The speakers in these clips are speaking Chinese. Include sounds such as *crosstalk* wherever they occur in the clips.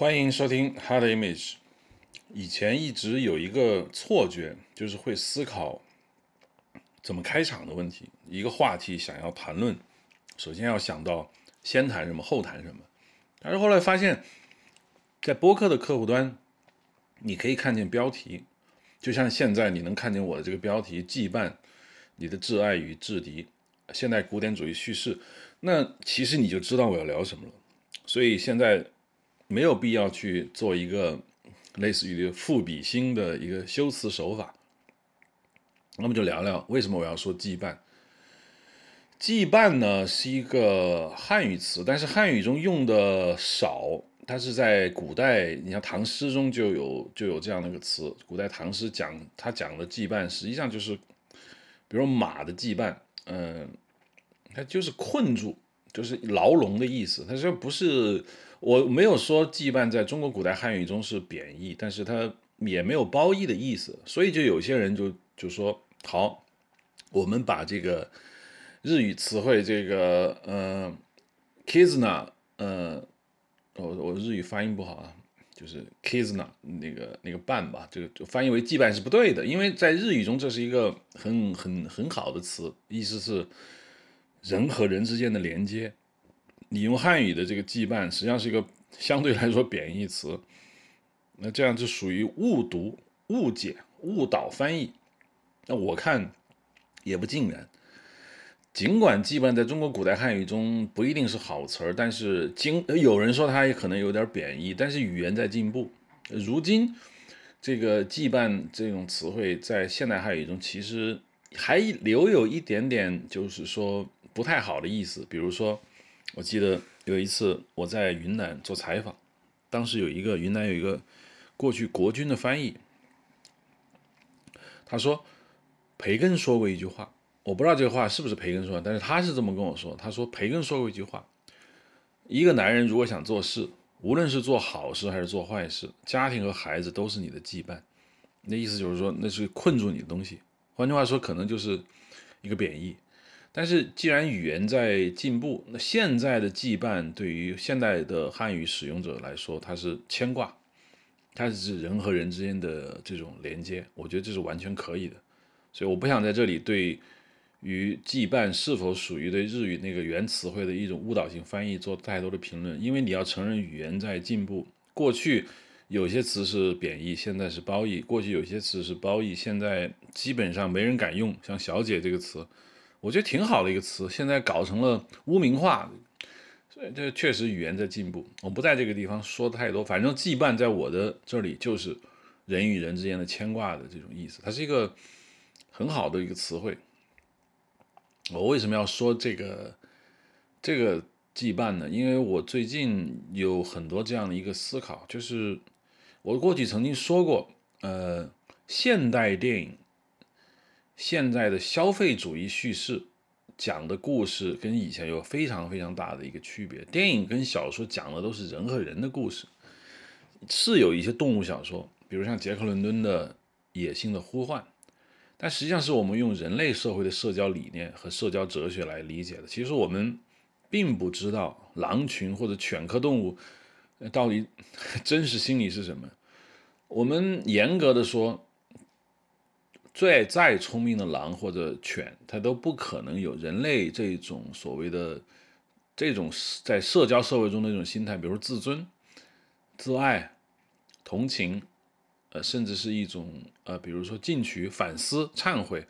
欢迎收听 Hard Image。以前一直有一个错觉，就是会思考怎么开场的问题。一个话题想要谈论，首先要想到先谈什么，后谈什么。但是后来发现，在播客的客户端，你可以看见标题，就像现在你能看见我的这个标题“羁绊”，你的挚爱与制敌，现代古典主义叙事。那其实你就知道我要聊什么了。所以现在。没有必要去做一个类似于赋比兴的一个修辞手法，那么就聊聊为什么我要说羁绊。羁绊呢是一个汉语词，但是汉语中用的少，它是在古代，你像唐诗中就有就有这样的一个词。古代唐诗讲他讲的羁绊，实际上就是，比如马的羁绊，嗯，它就是困住，就是牢笼的意思。它说不是。我没有说羁绊在中国古代汉语中是贬义，但是它也没有褒义的意思，所以就有些人就就说好，我们把这个日语词汇这个呃 kizna，呃，我我日语发音不好啊，就是 kizna 那个那个绊吧，这个就翻译为羁绊是不对的，因为在日语中这是一个很很很好的词，意思是人和人之间的连接。你用汉语的这个羁绊，实际上是一个相对来说贬义词，那这样就属于误读、误解、误导翻译。那我看也不尽然。尽管羁绊在中国古代汉语中不一定是好词儿，但是经有人说它也可能有点贬义。但是语言在进步，如今这个羁绊这种词汇在现代汉语中其实还留有一点点，就是说不太好的意思，比如说。我记得有一次我在云南做采访，当时有一个云南有一个过去国军的翻译，他说培根说过一句话，我不知道这个话是不是培根说的，但是他是这么跟我说，他说培根说过一句话，一个男人如果想做事，无论是做好事还是做坏事，家庭和孩子都是你的羁绊，那意思就是说那是困住你的东西，换句话说，可能就是一个贬义。但是，既然语言在进步，那现在的羁绊对于现代的汉语使用者来说，它是牵挂，它是指人和人之间的这种连接。我觉得这是完全可以的。所以，我不想在这里对于羁绊是否属于对日语那个原词汇的一种误导性翻译做太多的评论，因为你要承认语言在进步。过去有些词是贬义，现在是褒义；过去有些词是褒义，现在基本上没人敢用，像“小姐”这个词。我觉得挺好的一个词，现在搞成了污名化，所以这确实语言在进步。我不在这个地方说太多，反正羁绊在我的这里就是人与人之间的牵挂的这种意思，它是一个很好的一个词汇。我为什么要说这个这个羁绊呢？因为我最近有很多这样的一个思考，就是我过去曾经说过，呃，现代电影。现在的消费主义叙事讲的故事跟以前有非常非常大的一个区别。电影跟小说讲的都是人和人的故事，是有一些动物小说，比如像杰克伦敦的《野性的呼唤》，但实际上是我们用人类社会的社交理念和社交哲学来理解的。其实我们并不知道狼群或者犬科动物到底 *laughs* 真实心理是什么。我们严格的说。再再聪明的狼或者犬，它都不可能有人类这种所谓的这种在社交社会中的一种心态，比如自尊、自爱、同情，呃，甚至是一种呃，比如说进取、反思、忏悔，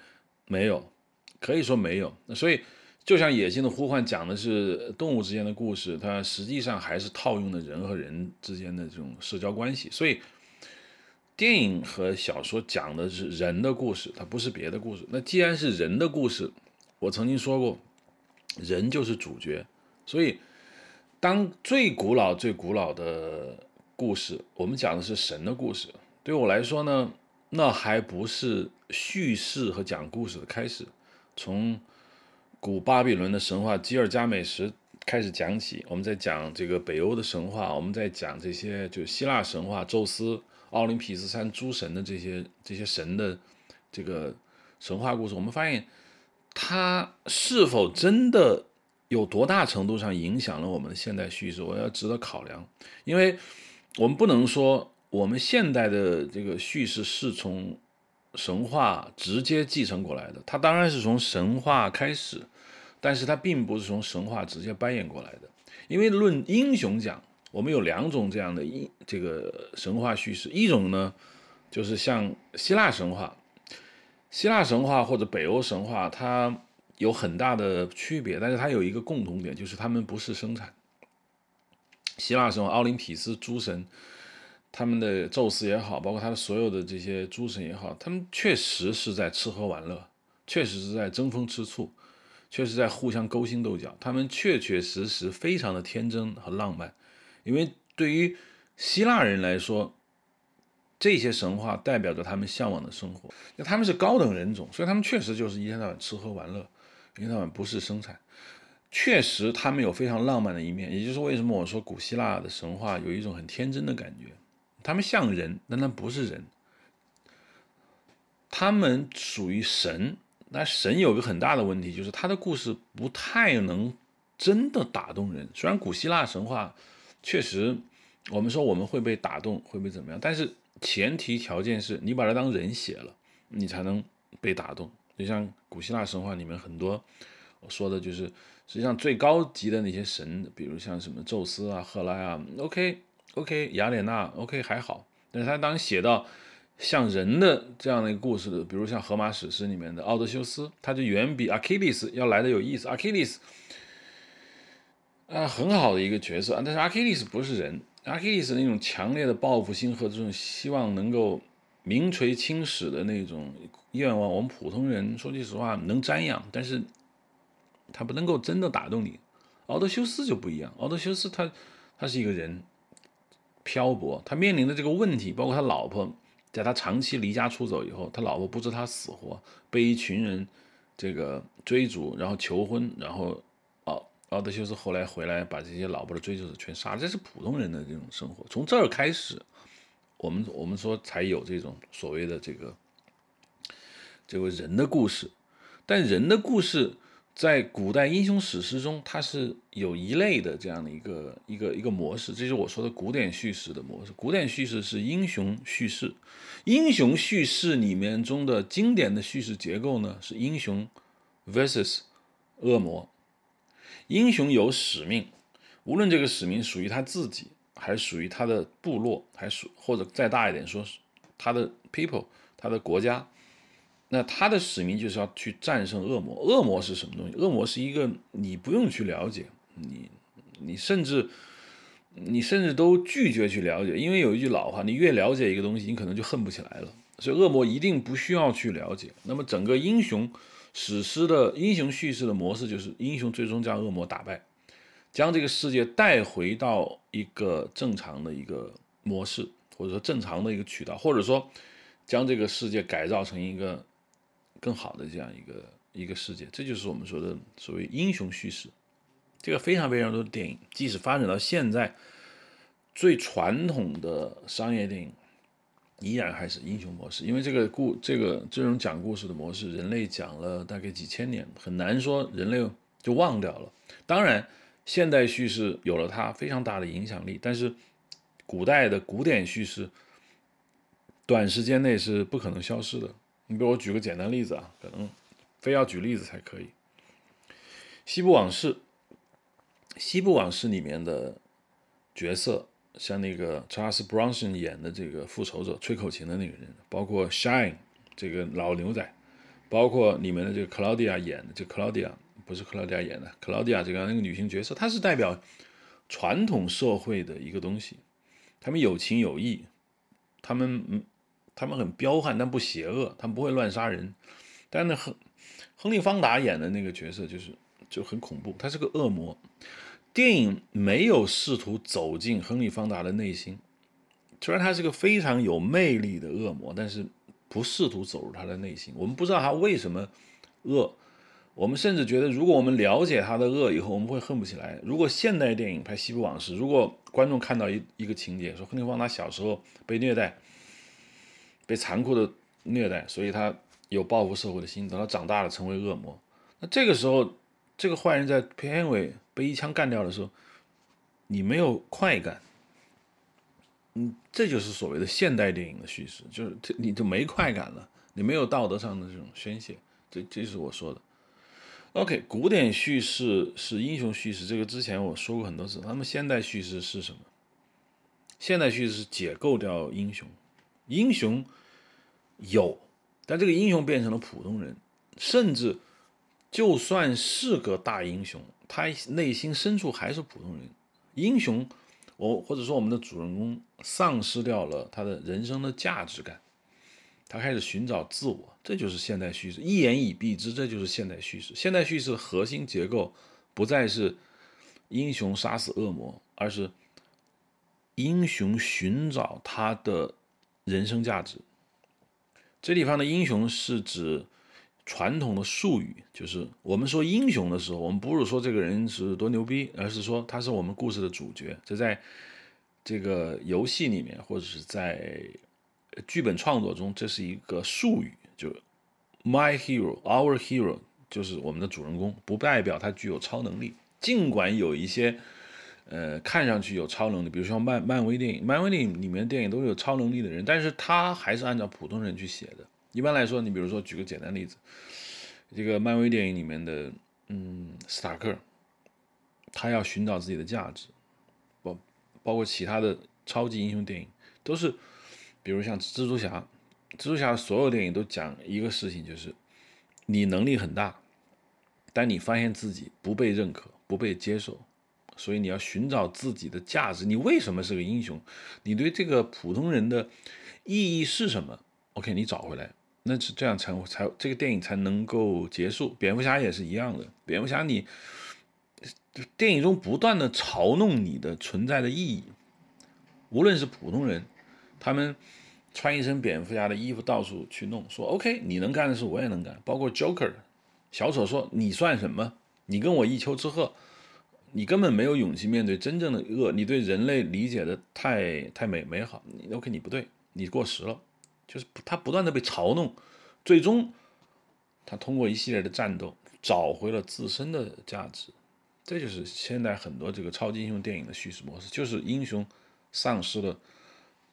没有，可以说没有。所以，就像《野性的呼唤》讲的是动物之间的故事，它实际上还是套用了人和人之间的这种社交关系，所以。电影和小说讲的是人的故事，它不是别的故事。那既然是人的故事，我曾经说过，人就是主角。所以，当最古老、最古老的故事，我们讲的是神的故事。对我来说呢，那还不是叙事和讲故事的开始。从古巴比伦的神话吉尔加美什开始讲起，我们在讲这个北欧的神话，我们在讲这些就希腊神话，宙斯。奥林匹斯山诸神的这些这些神的这个神话故事，我们发现它是否真的有多大程度上影响了我们的现代叙事？我要值得考量。因为我们不能说我们现代的这个叙事是从神话直接继承过来的，它当然是从神话开始，但是它并不是从神话直接搬演过来的。因为论英雄讲，我们有两种这样的一这个神话叙事，一种呢就是像希腊神话，希腊神话或者北欧神话，它有很大的区别，但是它有一个共同点，就是他们不是生产。希腊神话，奥林匹斯诸神，他们的宙斯也好，包括他的所有的这些诸神也好，他们确实是在吃喝玩乐，确实是在争风吃醋，确实在互相勾心斗角。他们确确实实非常的天真和浪漫，因为对于希腊人来说，这些神话代表着他们向往的生活。那他们是高等人种，所以他们确实就是一天到晚吃喝玩乐，一天到晚不是生产。确实，他们有非常浪漫的一面，也就是为什么我说古希腊的神话有一种很天真的感觉。他们像人，但他不是人。他们属于神，那神有个很大的问题，就是他的故事不太能真的打动人。虽然古希腊神话确实，我们说我们会被打动，会被怎么样，但是前提条件是你把它当人写了，你才能被打动。就像古希腊神话里面很多，我说的就是。实际上最高级的那些神，比如像什么宙斯啊、赫拉啊，OK OK，雅典娜 OK 还好，但是他当写到像人的这样的一个故事的，比如像荷马史诗里面的奥德修斯，他就远比阿基里斯要来的有意思。阿基里斯啊，很好的一个角色，但是阿基里斯不是人，阿基里斯那种强烈的报复心和这种希望能够名垂青史的那种愿望，我们普通人说句实话能瞻仰，但是。他不能够真的打动你，奥德修斯就不一样。奥德修斯他他是一个人漂泊，他面临的这个问题，包括他老婆在他长期离家出走以后，他老婆不知他死活，被一群人这个追逐，然后求婚，然后奥德修斯后来回来把这些老婆的追求者全杀了。这是普通人的这种生活。从这儿开始，我们我们说才有这种所谓的这个这个人的故事，但人的故事。在古代英雄史诗中，它是有一类的这样的一个一个一个模式，这是我说的古典叙事的模式。古典叙事是英雄叙事，英雄叙事里面中的经典的叙事结构呢是英雄 versus 恶魔。英雄有使命，无论这个使命属于他自己，还是属于他的部落，还属或者再大一点说，他的 people，他的国家。那他的使命就是要去战胜恶魔。恶魔是什么东西？恶魔是一个你不用去了解，你你甚至你甚至都拒绝去了解，因为有一句老话，你越了解一个东西，你可能就恨不起来了。所以恶魔一定不需要去了解。那么整个英雄史诗的英雄叙事的模式，就是英雄最终将恶魔打败，将这个世界带回到一个正常的一个模式，或者说正常的一个渠道，或者说将这个世界改造成一个。更好的这样一个一个世界，这就是我们说的所谓英雄叙事。这个非常非常多的电影，即使发展到现在，最传统的商业电影依然还是英雄模式。因为这个故这个这种讲故事的模式，人类讲了大概几千年，很难说人类就忘掉了。当然，现代叙事有了它非常大的影响力，但是古代的古典叙事，短时间内是不可能消失的。你比如我举个简单例子啊，可能非要举例子才可以。西部往事，西部往事里面的角色，像那个查尔斯·布朗森演的这个复仇者吹口琴的那个人，包括 Shine 这个老牛仔，包括里面的这个克劳迪亚演的，这克劳迪亚不是克劳迪亚演的，克劳迪亚这个那个女性角色，她是代表传统社会的一个东西，他们有情有义，他们嗯。他们很彪悍，但不邪恶，他们不会乱杀人。但是，亨亨利·方达演的那个角色就是就很恐怖，他是个恶魔。电影没有试图走进亨利·方达的内心，虽然他是个非常有魅力的恶魔，但是不试图走入他的内心。我们不知道他为什么恶，我们甚至觉得，如果我们了解他的恶以后，我们会恨不起来。如果现代电影拍《西部往事》，如果观众看到一一个情节，说亨利·方达小时候被虐待。被残酷的虐待，所以他有报复社会的心。等他长大了，成为恶魔。那这个时候，这个坏人在片尾被一枪干掉的时候，你没有快感，嗯，这就是所谓的现代电影的叙事，就是你就没快感了，你没有道德上的这种宣泄，这这是我说的。OK，古典叙事是英雄叙事，这个之前我说过很多次。那么现代叙事是什么？现代叙事是解构掉英雄，英雄有，但这个英雄变成了普通人，甚至就算是个大英雄，他内心深处还是普通人。英雄，我或者说我们的主人公丧失掉了他的人生的价值感。他开始寻找自我，这就是现代叙事。一言以蔽之，这就是现代叙事。现代叙事的核心结构不再是英雄杀死恶魔，而是英雄寻找他的人生价值。这地方的英雄是指传统的术语，就是我们说英雄的时候，我们不是说这个人是多牛逼，而是说他是我们故事的主角。这在这个游戏里面，或者是在剧本创作中，这是一个术语，就 my hero, our hero，就是我们的主人公，不代表他具有超能力。尽管有一些，呃，看上去有超能力，比如说漫漫威电影，漫威电影里面电影都有超能力的人，但是他还是按照普通人去写的。一般来说，你比如说举个简单例子，这个漫威电影里面的，嗯，斯塔克，他要寻找自己的价值，包包括其他的超级英雄电影都是。比如像蜘蛛侠，蜘蛛侠所有电影都讲一个事情，就是你能力很大，但你发现自己不被认可、不被接受，所以你要寻找自己的价值。你为什么是个英雄？你对这个普通人的意义是什么？OK，你找回来，那是这样才才这个电影才能够结束。蝙蝠侠也是一样的，蝙蝠侠你电影中不断的嘲弄你的存在的意义，无论是普通人。他们穿一身蝙蝠侠的衣服到处去弄，说 OK，你能干的事我也能干。包括 Joker，小丑说你算什么？你跟我一丘之貉，你根本没有勇气面对真正的恶。你对人类理解的太太美美好，OK，你不对，你过时了。就是他不断的被嘲弄，最终他通过一系列的战斗找回了自身的价值。这就是现在很多这个超级英雄电影的叙事模式，就是英雄丧失了。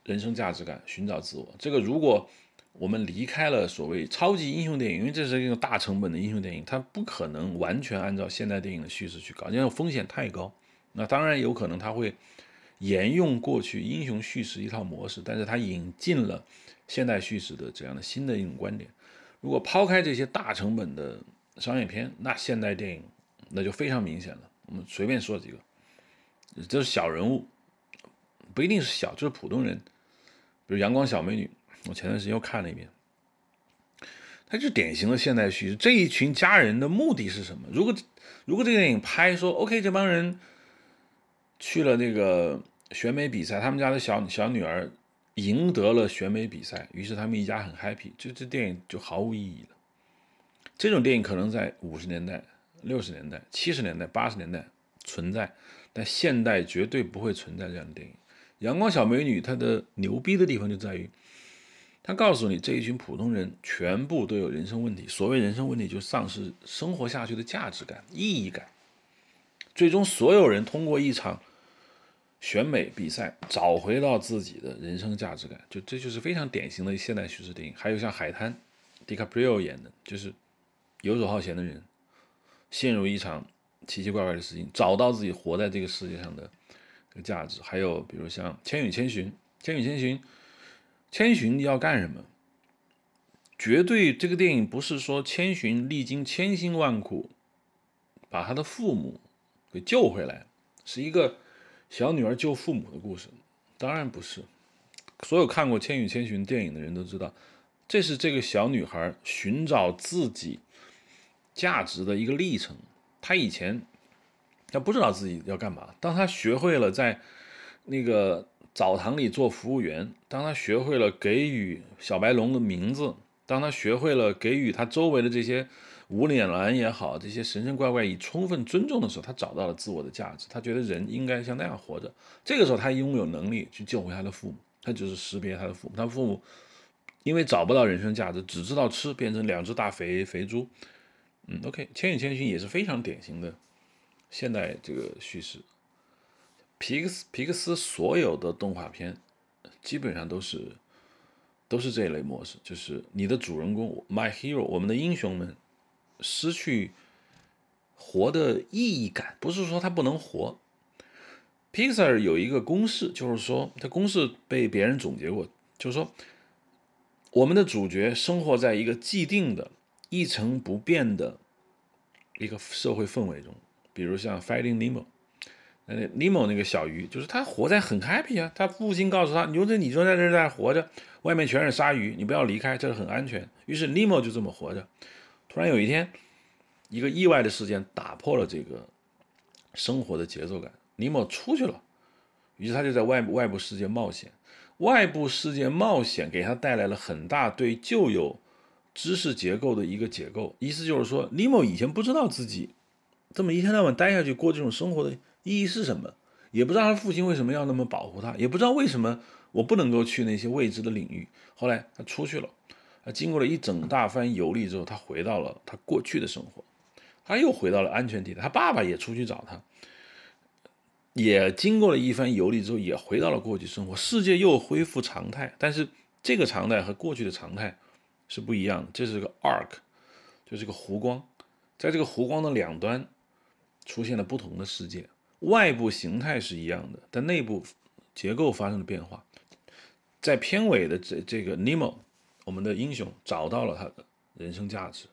人生价值感，寻找自我。这个，如果我们离开了所谓超级英雄电影，因为这是一个大成本的英雄电影，它不可能完全按照现代电影的叙事去搞，因为风险太高。那当然有可能它会沿用过去英雄叙事一套模式，但是它引进了现代叙事的这样的新的一种观点。如果抛开这些大成本的商业片，那现代电影那就非常明显了。我们随便说几个，这是小人物，不一定是小，就是普通人。比如《阳光小美女》，我前段时间又看了一遍，它就典型的现代叙事。这一群家人的目的是什么？如果如果这个电影拍说，OK，这帮人去了那个选美比赛，他们家的小小女儿赢得了选美比赛，于是他们一家很 happy，这这电影就毫无意义了。这种电影可能在五十年代、六十年代、七十年代、八十年代存在，但现代绝对不会存在这样的电影。阳光小美女，她的牛逼的地方就在于，她告诉你这一群普通人全部都有人生问题。所谓人生问题，就丧失生活下去的价值感、意义感。最终，所有人通过一场选美比赛，找回到自己的人生价值感。就这就是非常典型的现代叙事电影。还有像《海滩》，迪卡普里奥演的，就是游手好闲的人，陷入一场奇奇怪怪的事情，找到自己活在这个世界上的这个。价值还有，比如像《千与千寻》，《千与千寻》，千寻要干什么？绝对，这个电影不是说千寻历经千辛万苦把他的父母给救回来，是一个小女儿救父母的故事。当然不是，所有看过《千与千寻》电影的人都知道，这是这个小女孩寻找自己价值的一个历程。她以前。她不知道自己要干嘛。当她学会了在那个澡堂里做服务员，当她学会了给予小白龙的名字，当她学会了给予她周围的这些无脸男也好，这些神神怪怪以充分尊重的时候，他找到了自我的价值。他觉得人应该像那样活着。这个时候，他拥有能力去救回他的父母。他就是识别他的父母。他父母因为找不到人生价值，只知道吃，变成两只大肥肥猪。嗯，OK，《千与千寻》也是非常典型的。现代这个叙事，皮克斯皮克斯所有的动画片基本上都是都是这一类模式，就是你的主人公 My Hero，我们的英雄们失去活的意义感，不是说他不能活。Pixar 有一个公式，就是说，这公式被别人总结过，就是说，我们的主角生活在一个既定的、一成不变的一个社会氛围中，比如像 Finding Nemo。那 Nemo 那个小鱼，就是他活在很 happy 啊。他父亲告诉他：“你说你就在这在活着，外面全是鲨鱼，你不要离开，这是很安全。”于是 Nemo 就这么活着。突然有一天，一个意外的事件打破了这个生活的节奏感。Nemo 出去了，于是他就在外外部世界冒险。外部世界冒险给他带来了很大对旧有知识结构的一个解构。意思就是说，Nemo 以前不知道自己这么一天到晚待下去过这种生活的。意义是什么？也不知道他父亲为什么要那么保护他，也不知道为什么我不能够去那些未知的领域。后来他出去了，他经过了一整大番游历之后，他回到了他过去的生活，他又回到了安全地带。他爸爸也出去找他，也经过了一番游历之后，也回到了过去生活。世界又恢复常态，但是这个常态和过去的常态是不一样的。这是个 arc，就是个弧光，在这个弧光的两端出现了不同的世界。外部形态是一样的，但内部结构发生了变化。在片尾的这这个 Nemo，我们的英雄找到了他的人生价值。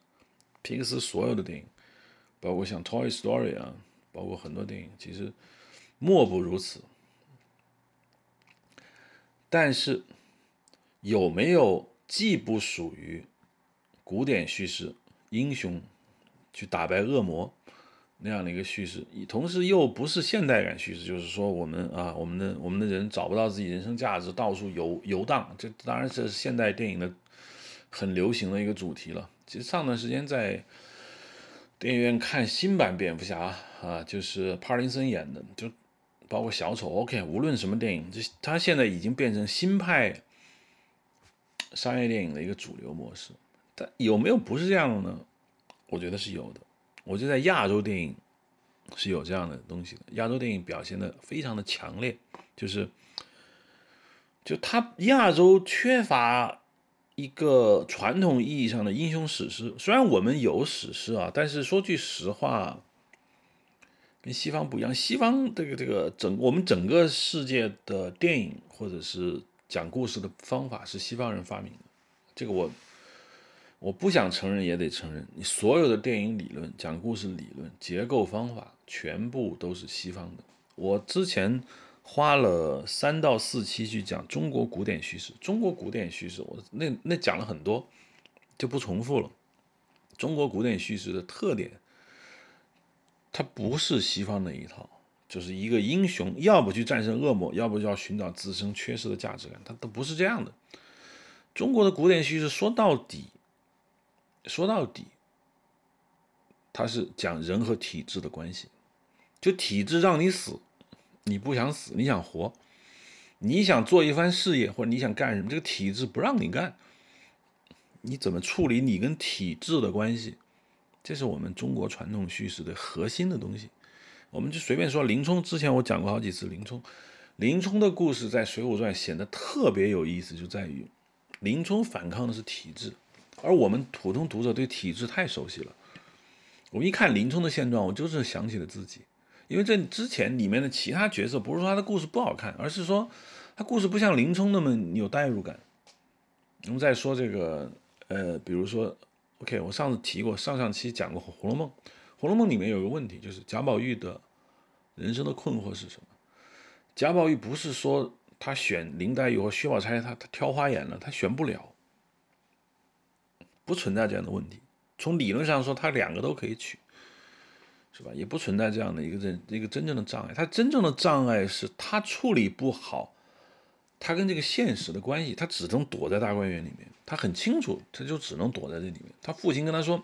皮克斯所有的电影，包括像 Toy Story 啊，包括很多电影，其实莫不如此。但是有没有既不属于古典叙事英雄去打败恶魔？那样的一个叙事，同时又不是现代感叙事，就是说我们啊，我们的我们的人找不到自己人生价值，到处游游荡。这当然这是现代电影的很流行的一个主题了。其实上段时间在电影院看新版蝙蝠侠啊，就是帕林森演的，就包括小丑。OK，无论什么电影，这他现在已经变成新派商业电影的一个主流模式。但有没有不是这样的呢？我觉得是有的。我觉得在亚洲电影是有这样的东西的，亚洲电影表现的非常的强烈，就是，就他亚洲缺乏一个传统意义上的英雄史诗，虽然我们有史诗啊，但是说句实话，跟西方不一样，西方这个这个整我们整个世界的电影或者是讲故事的方法是西方人发明的，这个我。我不想承认也得承认，你所有的电影理论、讲故事理论、结构方法，全部都是西方的。我之前花了三到四期去讲中国古典叙事，中国古典叙事，我那那讲了很多，就不重复了。中国古典叙事的特点，它不是西方那一套，就是一个英雄要不去战胜恶魔，要不就要寻找自身缺失的价值感，它都不是这样的。中国的古典叙事说到底。说到底，他是讲人和体制的关系。就体制让你死，你不想死，你想活，你想做一番事业或者你想干什么，这个体制不让你干，你怎么处理你跟体制的关系？这是我们中国传统叙事的核心的东西。我们就随便说林冲，之前我讲过好几次林冲，林冲的故事在《水浒传》显得特别有意思，就在于林冲反抗的是体制。而我们普通读者对体制太熟悉了，我一看林冲的现状，我就是想起了自己，因为这之前里面的其他角色不是说他的故事不好看，而是说他故事不像林冲那么有代入感。我们再说这个，呃，比如说，OK，我上次提过，上上期讲过《红楼梦》，《红楼梦》里面有个问题，就是贾宝玉的人生的困惑是什么？贾宝玉不是说他选林黛玉和薛宝钗，他他挑花眼了，他选不了。不存在这样的问题，从理论上说，他两个都可以取，是吧？也不存在这样的一个真一个真正的障碍。他真正的障碍是他处理不好，他跟这个现实的关系，他只能躲在大观园里面。他很清楚，他就只能躲在这里面。他父亲跟他说：“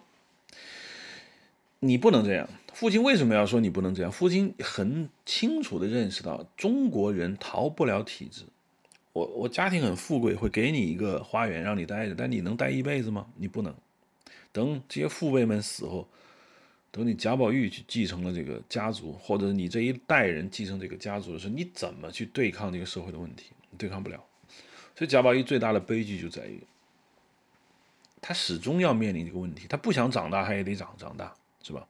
你不能这样。”父亲为什么要说你不能这样？父亲很清楚的认识到，中国人逃不了体制。我我家庭很富贵，会给你一个花园让你待着，但你能待一辈子吗？你不能。等这些父辈们死后，等你贾宝玉去继承了这个家族，或者你这一代人继承这个家族的时候，你怎么去对抗这个社会的问题？你对抗不了。所以贾宝玉最大的悲剧就在于，他始终要面临这个问题，他不想长大，他也得长长大，是吧？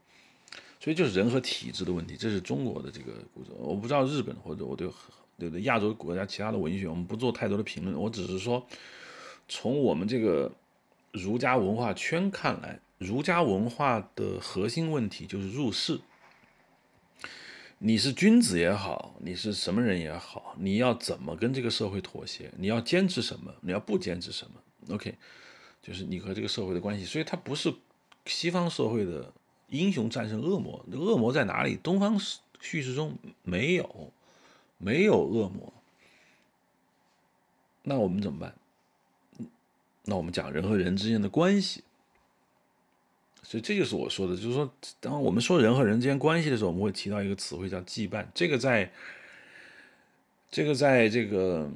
所以就是人和体制的问题，这是中国的这个故事。我不知道日本或者我对对对亚洲国家其他的文学，我们不做太多的评论。我只是说，从我们这个儒家文化圈看来，儒家文化的核心问题就是入世。你是君子也好，你是什么人也好，你要怎么跟这个社会妥协？你要坚持什么？你要不坚持什么？OK，就是你和这个社会的关系。所以它不是西方社会的。英雄战胜恶魔，恶魔在哪里？东方叙事中没有，没有恶魔。那我们怎么办？那我们讲人和人之间的关系。所以这就是我说的，就是说，当我们说人和人之间关系的时候，我们会提到一个词汇叫羁绊。这个在，这个在这个。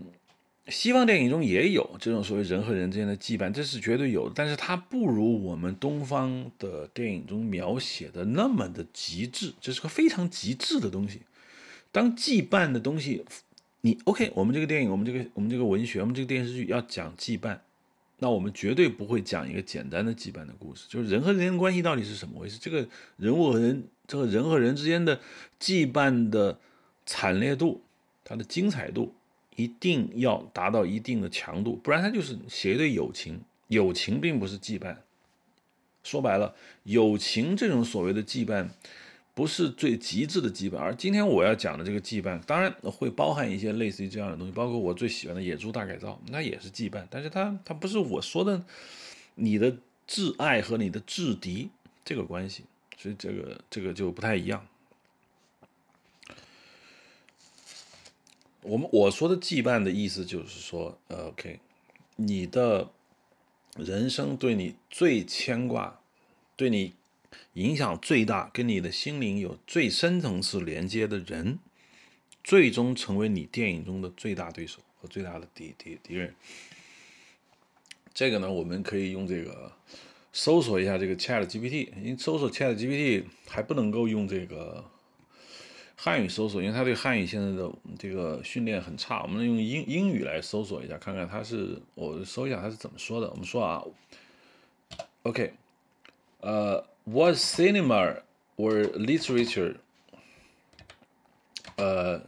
西方电影中也有这种所谓人和人之间的羁绊，这是绝对有的，但是它不如我们东方的电影中描写的那么的极致，这是个非常极致的东西。当羁绊的东西，你 OK，我们这个电影，我们这个我们这个文学，我们这个电视剧要讲羁绊，那我们绝对不会讲一个简单的羁绊的故事，就是人和人的关系到底是什么回事？这个人物和人，这个人和人之间的羁绊的惨烈度，它的精彩度。一定要达到一定的强度，不然它就是写一对友情。友情并不是羁绊。说白了，友情这种所谓的羁绊，不是最极致的羁绊。而今天我要讲的这个羁绊，当然会包含一些类似于这样的东西，包括我最喜欢的《野猪大改造》，那也是羁绊。但是它它不是我说的你的挚爱和你的挚敌这个关系，所以这个这个就不太一样。我们我说的羁绊的意思就是说，，OK，你的人生对你最牵挂、对你影响最大、跟你的心灵有最深层次连接的人，最终成为你电影中的最大对手和最大的敌敌敌人。这个呢，我们可以用这个搜索一下这个 Chat GPT，因为搜索 Chat GPT 还不能够用这个。汉语搜索，因为它对汉语现在的这个训练很差，我们用英英语来搜索一下，看看他是我搜一下他是怎么说的。我们说啊，OK，呃，What cinema or literature，呃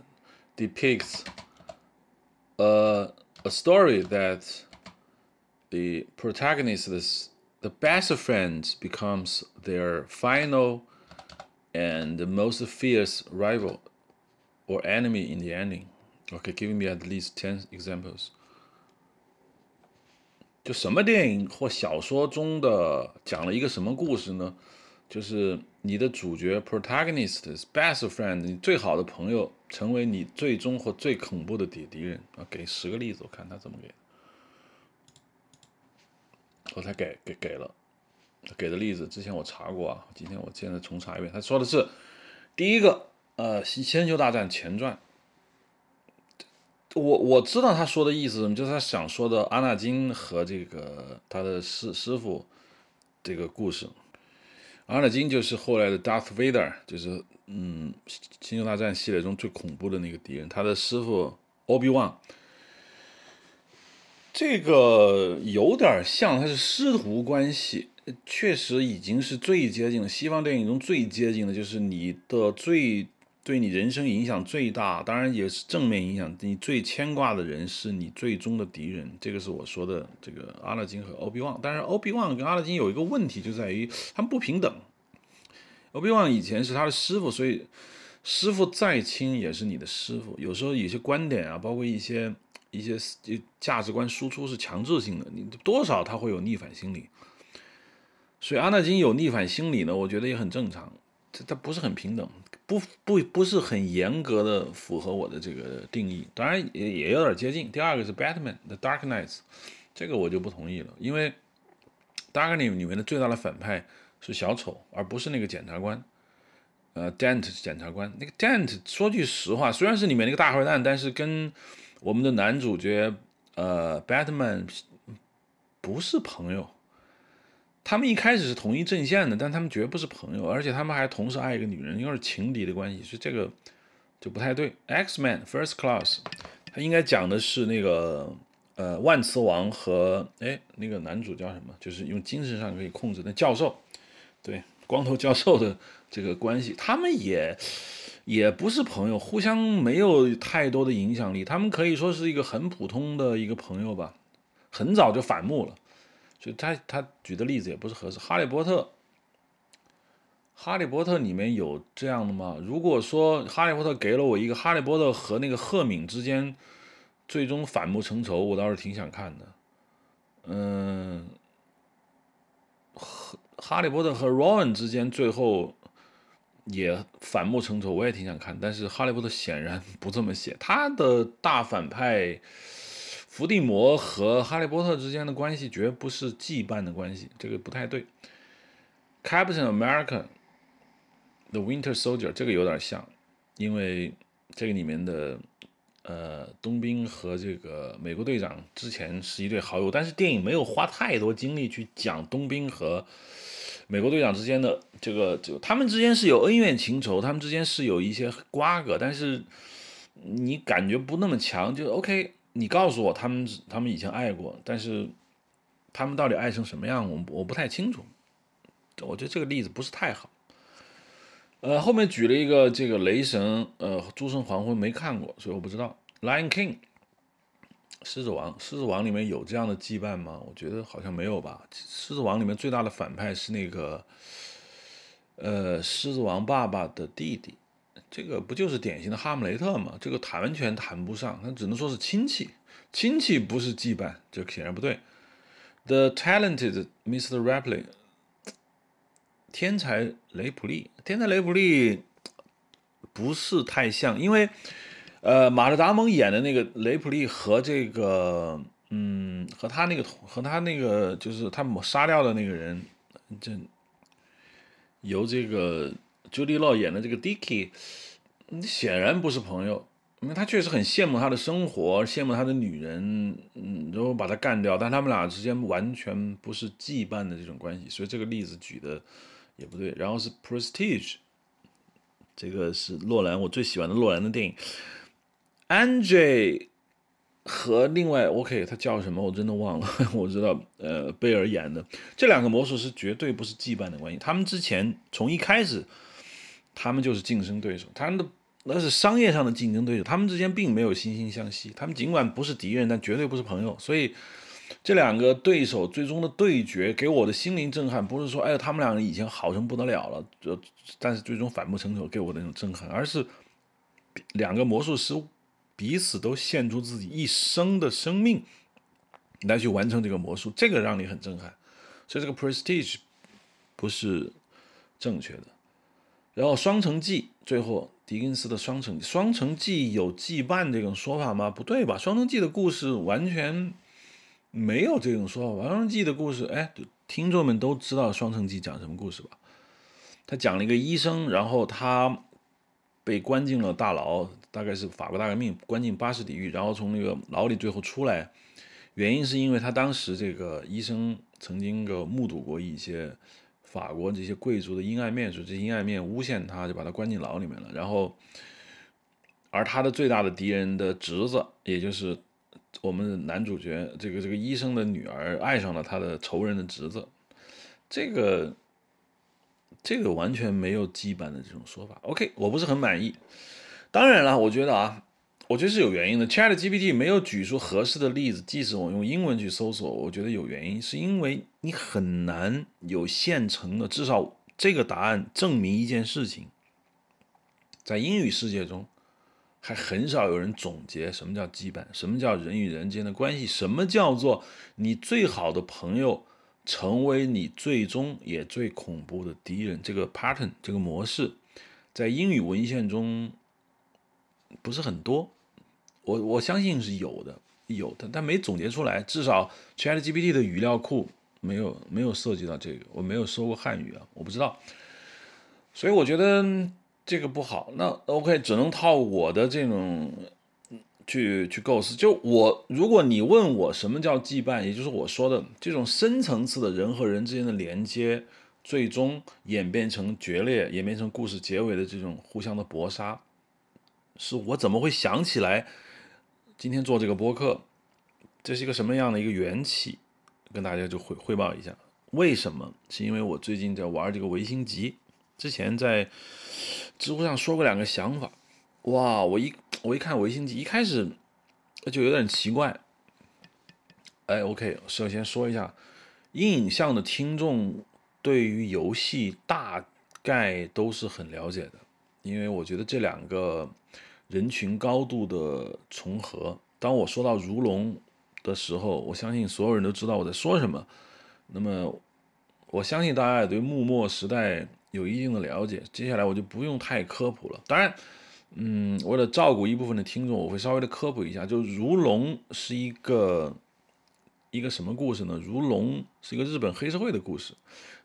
，depicts uh, a uh, a story that the protagonists, the best friends, becomes their final and the most fierce rival or enemy in the ending. Okay, giving me at least ten examples. 就什么电影或小说中的讲了一个什么故事呢？就是你的主角 protagonist best friend，你最好的朋友成为你最终或最恐怖的敌敌人啊！给十个例子，我看他怎么给。我才给给给了。给的例子之前我查过啊，今天我现在重查一遍。他说的是第一个，呃，《星球大战前传》。我我知道他说的意思，就是他想说的阿纳金和这个他的师师傅这个故事。阿纳金就是后来的 Darth Vader，就是嗯，《星球大战》系列中最恐怖的那个敌人。他的师傅 Obi Wan。这个有点像，他是师徒关系。确实已经是最接近的，西方电影中最接近的，就是你的最对你人生影响最大，当然也是正面影响，你最牵挂的人是你最终的敌人。这个是我说的这个阿拉金和欧比旺。但是欧比旺跟阿拉金有一个问题，就在于他们不平等。欧比旺以前是他的师傅，所以师傅再亲也是你的师傅。有时候有些观点啊，包括一些一些价值观输出是强制性的，你多少他会有逆反心理。所以阿纳金有逆反心理呢，我觉得也很正常。这他不是很平等，不不不是很严格的符合我的这个定义。当然也也有点接近。第二个是 Batman The Dark Knights，这个我就不同意了，因为 Dark Knight 里面的最大的反派是小丑，而不是那个检察官。呃，Dent 检察官，那个 Dent 说句实话，虽然是里面那个大坏蛋，但是跟我们的男主角呃 Batman 不是朋友。他们一开始是同一阵线的，但他们绝不是朋友，而且他们还同时爱一个女人，因为是情敌的关系，所以这个就不太对。X-Men First Class，他应该讲的是那个呃，万磁王和哎那个男主叫什么？就是用精神上可以控制的教授，对，光头教授的这个关系，他们也 *laughs* 也不是朋友，互相没有太多的影响力，他们可以说是一个很普通的一个朋友吧，很早就反目了，就他他举的例子也不是合适。哈利波特，哈利波特里面有这样的吗？如果说哈利波特给了我一个哈利波特和那个赫敏之间。最终反目成仇，我倒是挺想看的。嗯，哈哈利波特和 Ron 之间最后也反目成仇，我也挺想看。但是哈利波特显然不这么写，他的大反派伏地魔和哈利波特之间的关系绝不是羁绊的关系，这个不太对。Captain America the Winter Soldier 这个有点像，因为这个里面的。呃，冬兵和这个美国队长之前是一对好友，但是电影没有花太多精力去讲冬兵和美国队长之间的这个，就他们之间是有恩怨情仇，他们之间是有一些瓜葛，但是你感觉不那么强。就 OK，你告诉我他们他们以前爱过，但是他们到底爱成什么样，我我不太清楚。我觉得这个例子不是太好。呃，后面举了一个这个雷神，呃，诸神黄昏没看过，所以我不知道。Lion King，狮子王，狮子王里面有这样的羁绊吗？我觉得好像没有吧。狮子王里面最大的反派是那个，呃，狮子王爸爸的弟弟，这个不就是典型的哈姆雷特吗？这个谈完全谈不上，他只能说是亲戚，亲戚不是羁绊，这显然不对。The talented Mr. Rapley，。天才雷普利，天才雷普利不是太像，因为，呃，马特达蒙演的那个雷普利和这个，嗯，和他那个和他那个就是他杀掉的那个人，这由这个朱迪洛演的这个 Dicky，显然不是朋友，因为他确实很羡慕他的生活，羡慕他的女人，嗯，然后把他干掉，但他们俩之间完全不是羁绊的这种关系，所以这个例子举的。也不对，然后是 Prestige，这个是洛兰，我最喜欢的洛兰的电影。Andre 和另外 OK，他叫什么？我真的忘了。*laughs* 我知道，呃，贝尔演的这两个魔术师绝对不是羁绊的关系。他们之前从一开始，他们就是竞争对手，他们的那是商业上的竞争对手，他们之间并没有惺惺相惜。他们尽管不是敌人，但绝对不是朋友。所以。这两个对手最终的对决给我的心灵震撼，不是说哎他们两个以前好成不得了了，就但是最终反目成仇给我的那种震撼，而是两个魔术师彼此都献出自己一生的生命来去完成这个魔术，这个让你很震撼。所以这个 prestige 不是正确的。然后双城记最后狄更斯的双城双城记有羁绊这种说法吗？不对吧？双城记的故事完全。没有这种说法，《双城记》的故事，哎，听众们都知道《双城记》讲什么故事吧？他讲了一个医生，然后他被关进了大牢，大概是法国大革命，关进巴士底狱，然后从那个牢里最后出来，原因是因为他当时这个医生曾经个目睹过一些法国这些贵族的阴暗面，所以这阴暗面诬陷他，就把他关进牢里面了。然后，而他的最大的敌人的侄子，也就是。我们男主角这个这个医生的女儿爱上了他的仇人的侄子，这个这个完全没有羁绊的这种说法。OK，我不是很满意。当然了，我觉得啊，我觉得是有原因的。Chat GPT 没有举出合适的例子，即使我用英文去搜索，我觉得有原因，是因为你很难有现成的，至少这个答案证明一件事情，在英语世界中。还很少有人总结什么叫羁绊，什么叫人与人之间的关系，什么叫做你最好的朋友成为你最终也最恐怖的敌人。这个 pattern 这个模式，在英语文献中不是很多，我我相信是有的，有的，但没总结出来。至少 ChatGPT 的语料库没有没有涉及到这个，我没有说过汉语啊，我不知道。所以我觉得。这个不好，那 OK，只能套我的这种去去构思。就我，如果你问我什么叫羁绊，也就是我说的这种深层次的人和人之间的连接，最终演变成决裂，演变成故事结尾的这种互相的搏杀，是我怎么会想起来今天做这个播客，这是一个什么样的一个缘起？跟大家就汇汇报一下。为什么？是因为我最近在玩这个维新集，之前在知乎上说过两个想法。哇，我一我一看维新集，一开始就有点奇怪。哎，OK，首先说一下，阴影像的听众对于游戏大概都是很了解的，因为我觉得这两个人群高度的重合。当我说到如龙的时候，我相信所有人都知道我在说什么。那么，我相信大家也对幕末时代有一定的了解。接下来我就不用太科普了。当然，嗯，为了照顾一部分的听众，我会稍微的科普一下。就如龙是一个一个什么故事呢？如龙是一个日本黑社会的故事，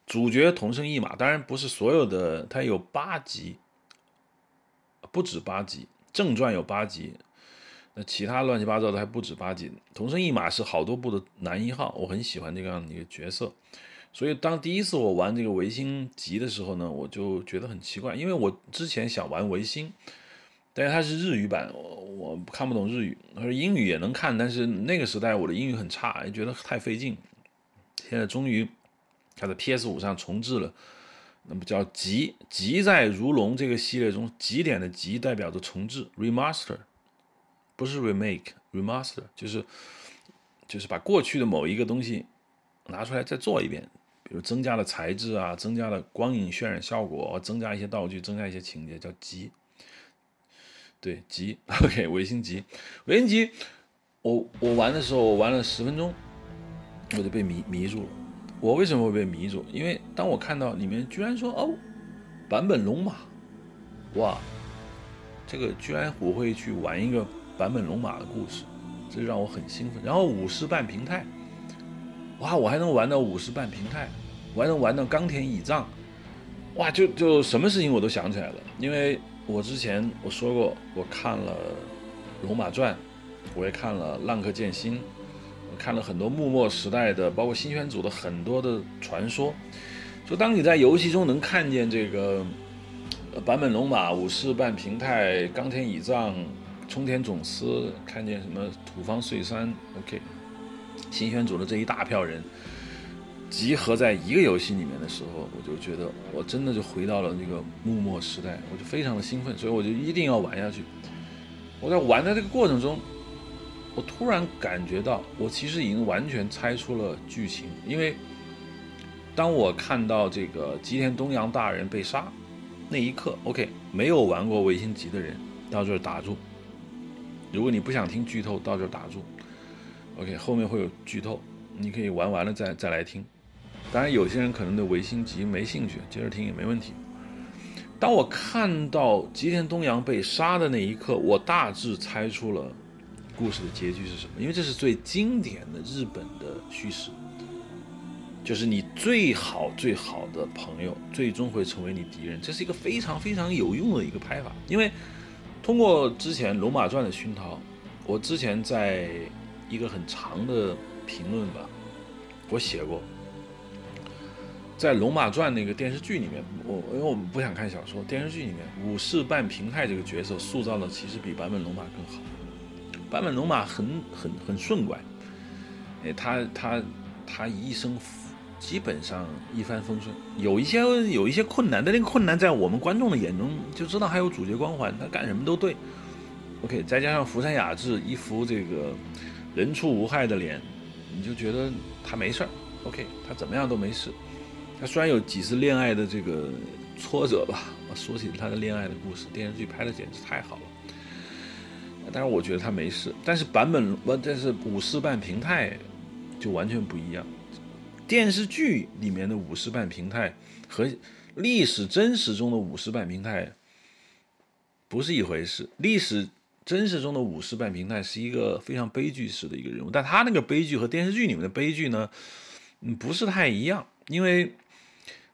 主角同生一马。当然不是所有的，它有八集，不止八集，正传有八集。那其他乱七八糟的还不止八集，同生一马是好多部的男一号，我很喜欢这样的一个角色，所以当第一次我玩这个维新集的时候呢，我就觉得很奇怪，因为我之前想玩维新，但是它是日语版，我看不懂日语，而说英语也能看，但是那个时代我的英语很差，也觉得太费劲。现在终于它在 PS 五上重置了，那么叫极极在如龙这个系列中，极点的极代表着重置 （remaster）。不是 remake，remaster 就是就是把过去的某一个东西拿出来再做一遍，比如增加了材质啊，增加了光影渲染效果，增加一些道具，增加一些情节，叫极。对，集。OK，*laughs* 维新集，维新集，我我玩的时候，我玩了十分钟，我就被迷迷住了。我为什么会被迷住？因为当我看到里面居然说哦，版本龙马，哇，这个居然我会去玩一个。版本龙马的故事，这让我很兴奋。然后武士半平太，哇，我还能玩到武士半平太，我还能玩到冈田乙藏，哇，就就什么事情我都想起来了。因为我之前我说过，我看了《龙马传》，我也看了《浪客剑心》，看了很多幕末时代的，包括新选组的很多的传说。就当你在游戏中能看见这个版本龙马、武士半平太、冈田乙藏。冲田总司看见什么土方岁三，OK，新选组的这一大票人集合在一个游戏里面的时候，我就觉得我真的就回到了那个幕末时代，我就非常的兴奋，所以我就一定要玩下去。我在玩的这个过程中，我突然感觉到，我其实已经完全猜出了剧情，因为当我看到这个吉田东洋大人被杀那一刻，OK，没有玩过维新集的人到这儿打住。如果你不想听剧透，到这儿打住。OK，后面会有剧透，你可以玩完了再再来听。当然，有些人可能对维新集没兴趣，接着听也没问题。当我看到吉田东洋被杀的那一刻，我大致猜出了故事的结局是什么，因为这是最经典的日本的叙事，就是你最好最好的朋友最终会成为你敌人，这是一个非常非常有用的一个拍法，因为。通过之前《龙马传》的熏陶，我之前在一个很长的评论吧，我写过，在《龙马传》那个电视剧里面，我因为我们不想看小说，电视剧里面武士半平太这个角色塑造的其实比版本龙马更好。坂本龙马很很很顺拐，哎，他他他一生。基本上一帆风顺，有一些有一些困难，但那个困难在我们观众的眼中就知道还有主角光环，他干什么都对。OK，再加上福山雅治一副这个人畜无害的脸，你就觉得他没事儿。OK，他怎么样都没事。他虽然有几次恋爱的这个挫折吧，说起他的恋爱的故事，电视剧拍的简直太好了。但是我觉得他没事。但是版本不，但是武士半平太就完全不一样。电视剧里面的武士半平太和历史真实中的武士半平太不是一回事。历史真实中的武士半平太是一个非常悲剧式的一个人物，但他那个悲剧和电视剧里面的悲剧呢，嗯，不是太一样。因为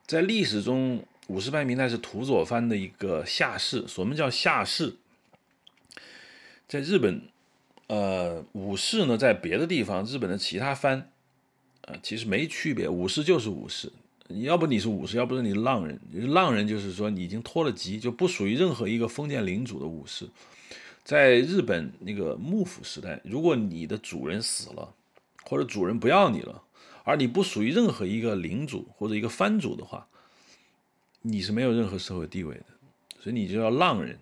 在历史中，武士半平太是土佐藩的一个下士。什么叫下士？在日本，呃，武士呢，在别的地方，日本的其他藩。啊，其实没区别，武士就是武士，要不你是武士，要不是你浪人。浪人就是说你已经脱了籍，就不属于任何一个封建领主的武士。在日本那个幕府时代，如果你的主人死了，或者主人不要你了，而你不属于任何一个领主或者一个藩主的话，你是没有任何社会地位的，所以你就要浪人。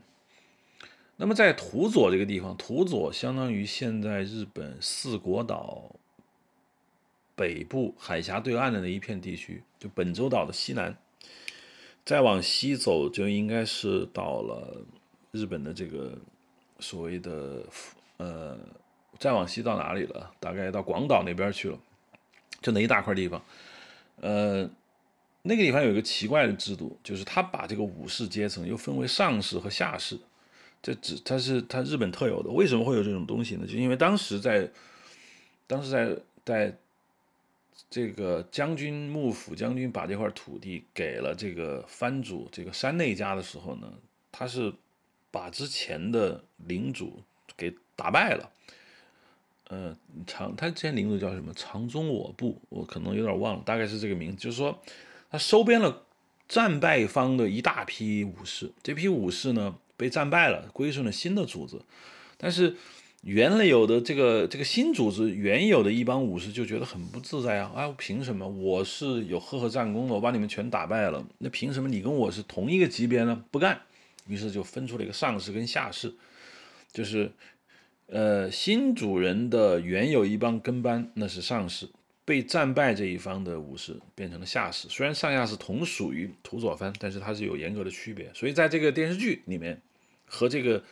那么在土佐这个地方，土佐相当于现在日本四国岛北部海峡对岸的那一片地区，就本州岛的西南。再往西走，就应该是到了日本的这个所谓的呃，再往西到哪里了？大概到广岛那边去了，就那一大块地方。呃，那个地方有一个奇怪的制度，就是他把这个武士阶层又分为上士和下士。这只它是它日本特有的。为什么会有这种东西呢？就因为当时在当时在在。这个将军幕府将军把这块土地给了这个藩主这个山内家的时候呢，他是把之前的领主给打败了。嗯，长他之前领主叫什么？长宗我部，我可能有点忘了，大概是这个名字。就是说，他收编了战败方的一大批武士，这批武士呢被战败了，归顺了新的组织，但是。原来有的这个这个新组织原有的一帮武士就觉得很不自在啊！啊，凭什么我是有赫赫战功的，我把你们全打败了，那凭什么你跟我是同一个级别呢？不干，于是就分出了一个上士跟下士，就是，呃，新主人的原有一帮跟班那是上士，被战败这一方的武士变成了下士。虽然上下是同属于土佐藩，但是它是有严格的区别。所以在这个电视剧里面和这个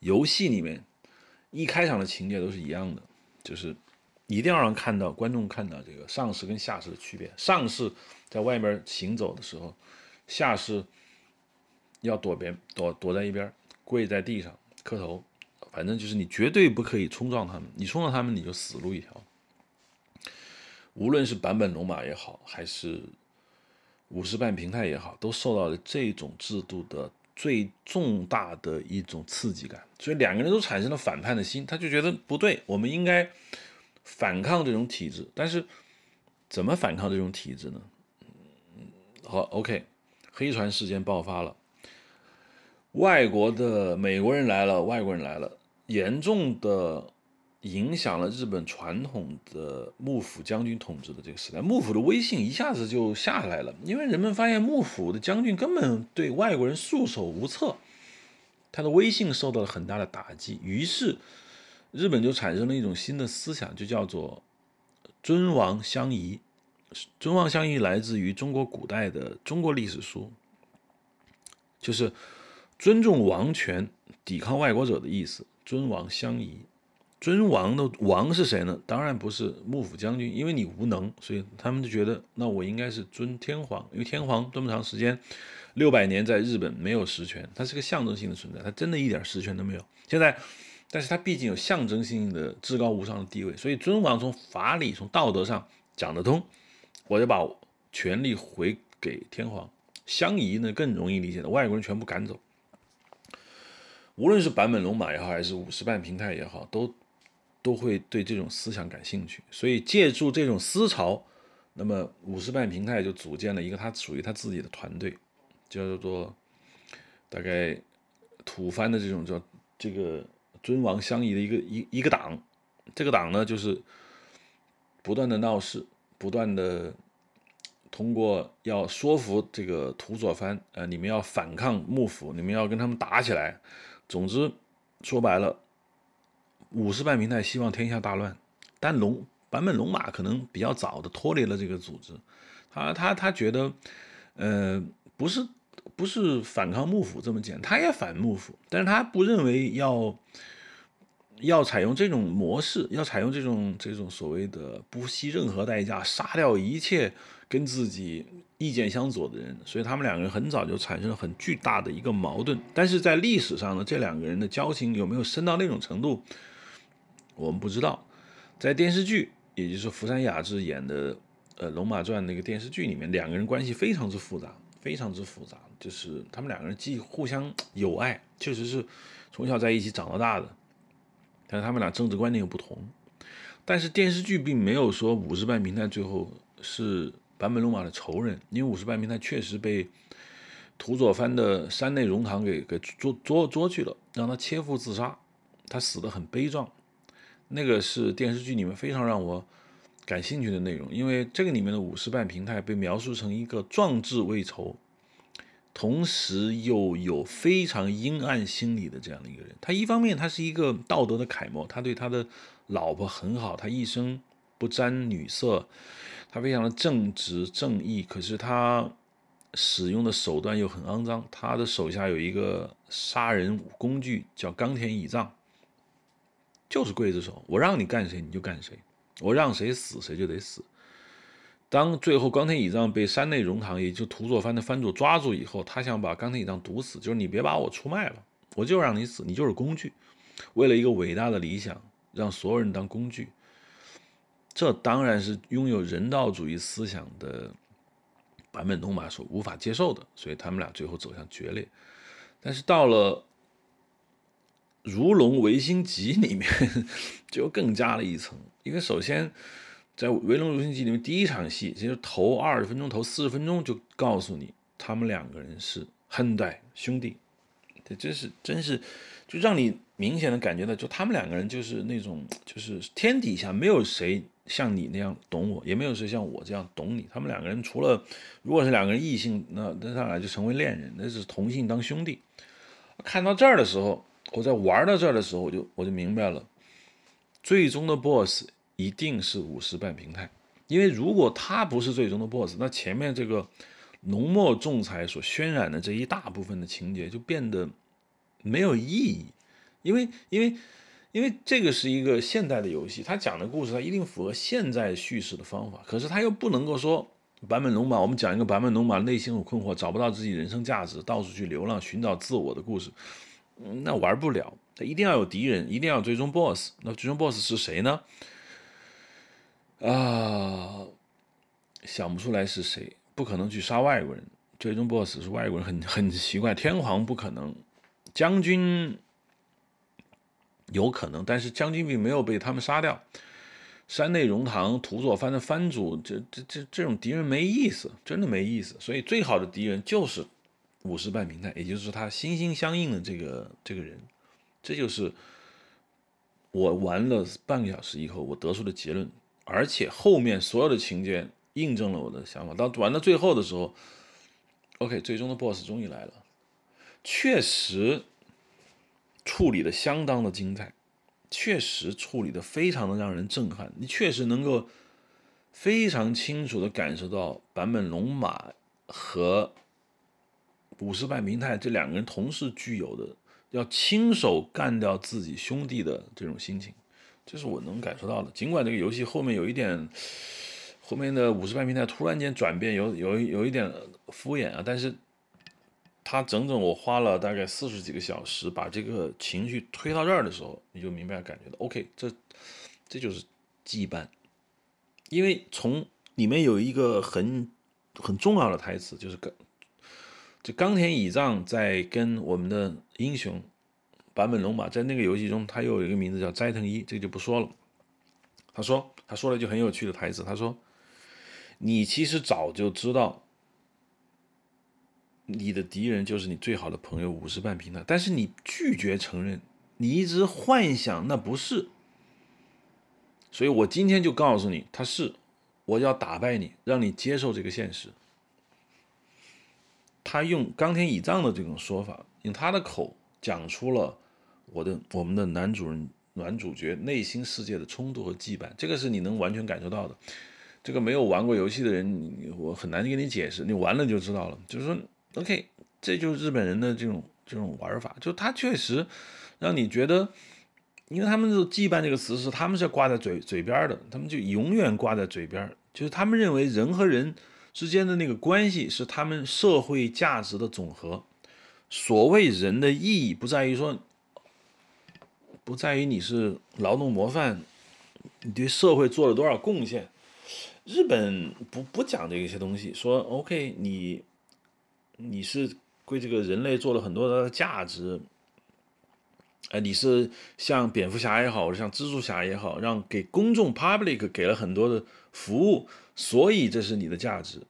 游戏里面。一开场的情节都是一样的，就是一定要让看到观众看到这个上士跟下士的区别。上士在外面行走的时候，下士要躲边躲躲在一边，跪在地上磕头，反正就是你绝对不可以冲撞他们，你冲撞他们你就死路一条。无论是坂本龙马也好，还是武士半平太也好，都受到了这种制度的。最重大的一种刺激感，所以两个人都产生了反叛的心，他就觉得不对，我们应该反抗这种体制。但是怎么反抗这种体制呢？好，OK，黑船事件爆发了，外国的美国人来了，外国人来了，严重的。影响了日本传统的幕府将军统治的这个时代，幕府的威信一下子就下来了，因为人们发现幕府的将军根本对外国人束手无策，他的威信受到了很大的打击，于是日本就产生了一种新的思想，就叫做尊王相宜。尊王相宜来自于中国古代的中国历史书，就是尊重王权、抵抗外国者的意思。尊王相宜。尊王的王是谁呢？当然不是幕府将军，因为你无能，所以他们就觉得那我应该是尊天皇，因为天皇这么长时间，六百年在日本没有实权，它是个象征性的存在，它真的一点实权都没有。现在，但是它毕竟有象征性的至高无上的地位，所以尊王从法理、从道德上讲得通，我就把权力回给天皇。相宜呢更容易理解的，外国人全部赶走，无论是坂本龙马也好，还是五十半平太也好，都。都会对这种思想感兴趣，所以借助这种思潮，那么五十半平太就组建了一个他属于他自己的团队，叫做大概土蕃的这种叫这个尊王相宜的一个一一个党。这个党呢，就是不断的闹事，不断的通过要说服这个土佐藩，呃，你们要反抗幕府，你们要跟他们打起来。总之说白了。五十半平太希望天下大乱，但龙坂本龙马可能比较早的脱离了这个组织，他他他觉得，呃，不是不是反抗幕府这么简单，他也反幕府，但是他不认为要要采用这种模式，要采用这种这种所谓的不惜任何代价杀掉一切跟自己意见相左的人，所以他们两个人很早就产生了很巨大的一个矛盾。但是在历史上呢，这两个人的交情有没有深到那种程度？我们不知道，在电视剧，也就是福山雅治演的呃《龙马传》那个电视剧里面，两个人关系非常之复杂，非常之复杂。就是他们两个人既互相有爱，确实是从小在一起长到大的，但是他们俩政治观念又不同。但是电视剧并没有说五十半平太最后是坂本龙马的仇人，因为五十半平太确实被土佐藩的山内荣堂给给捉捉捉去了，让他切腹自杀，他死得很悲壮。那个是电视剧里面非常让我感兴趣的内容，因为这个里面的五十半平太被描述成一个壮志未酬，同时又有非常阴暗心理的这样的一个人。他一方面他是一个道德的楷模，他对他的老婆很好，他一生不沾女色，他非常的正直正义。可是他使用的手段又很肮脏，他的手下有一个杀人工具叫冈田乙藏。就是刽子手，我让你干谁你就干谁，我让谁死谁就得死。当最后冈田乙藏被山内荣堂，也就土佐藩的藩主抓住以后，他想把冈田乙藏毒死，就是你别把我出卖了，我就让你死，你就是工具。为了一个伟大的理想，让所有人当工具，这当然是拥有人道主义思想的坂本龙马所无法接受的，所以他们俩最后走向决裂。但是到了。《如龙维新集》里面 *laughs* 就更加了一层，因为首先在《维龙维新集》里面第一场戏，其实头二十分钟、头四十分钟就告诉你，他们两个人是恨代兄弟，这真是真是，就让你明显的感觉到，就他们两个人就是那种，就是天底下没有谁像你那样懂我，也没有谁像我这样懂你。他们两个人除了如果是两个人异性，那那他俩就成为恋人，那是同性当兄弟。看到这儿的时候。我在玩到这儿的时候，我就我就明白了，最终的 BOSS 一定是五十半平太，因为如果他不是最终的 BOSS，那前面这个浓墨重彩所渲染的这一大部分的情节就变得没有意义，因为因为因为这个是一个现代的游戏，它讲的故事它一定符合现在叙事的方法，可是它又不能够说版本龙马，我们讲一个版本龙马内心有困惑，找不到自己人生价值，到处去流浪寻找自我的故事。那玩不了，他一定要有敌人，一定要最终 BOSS。那最终 BOSS 是谁呢？啊，想不出来是谁，不可能去杀外国人。最终 BOSS 是外国人，很很奇怪。天皇不可能，将军有可能，但是将军并没有被他们杀掉。山内荣堂、土佐藩的藩主，这这这这种敌人没意思，真的没意思。所以最好的敌人就是。五十半平台，也就是他心心相印的这个这个人，这就是我玩了半个小时以后我得出的结论，而且后面所有的情节印证了我的想法。到玩到最后的时候，OK，最终的 BOSS 终于来了，确实处理的相当的精彩，确实处理的非常的让人震撼。你确实能够非常清楚的感受到版本龙马和。五十半平太这两个人同时具有的要亲手干掉自己兄弟的这种心情，这是我能感受到的。尽管这个游戏后面有一点，后面的五十半平太突然间转变有有有一点敷衍啊，但是他整整我花了大概四十几个小时把这个情绪推到这儿的时候，你就明白感觉到 OK，这这就是羁绊，因为从里面有一个很很重要的台词，就是跟跟。就冈田乙藏在跟我们的英雄坂本龙马在那个游戏中，他又有一个名字叫斋藤一，这个就不说了。他说，他说了一句很有趣的台词，他说：“你其实早就知道，你的敌人就是你最好的朋友五十半平太，但是你拒绝承认，你一直幻想那不是。所以我今天就告诉你，他是，我要打败你，让你接受这个现实。”他用冈田乙藏的这种说法，用他的口讲出了我的我们的男主人男主角内心世界的冲突和羁绊，这个是你能完全感受到的。这个没有玩过游戏的人，我很难跟你解释，你玩了就知道了。就是说，OK，这就是日本人的这种这种玩法，就他确实让你觉得，因为他们就羁绊这个词是他们是挂在嘴嘴边的，他们就永远挂在嘴边，就是他们认为人和人。之间的那个关系是他们社会价值的总和。所谓人的意义，不在于说，不在于你是劳动模范，你对社会做了多少贡献。日本不不讲这些东西，说 OK，你你是为这个人类做了很多的价值。哎，你是像蝙蝠侠也好，像蜘蛛侠也好，让给公众 public 给了很多的服务。所以这是你的价值，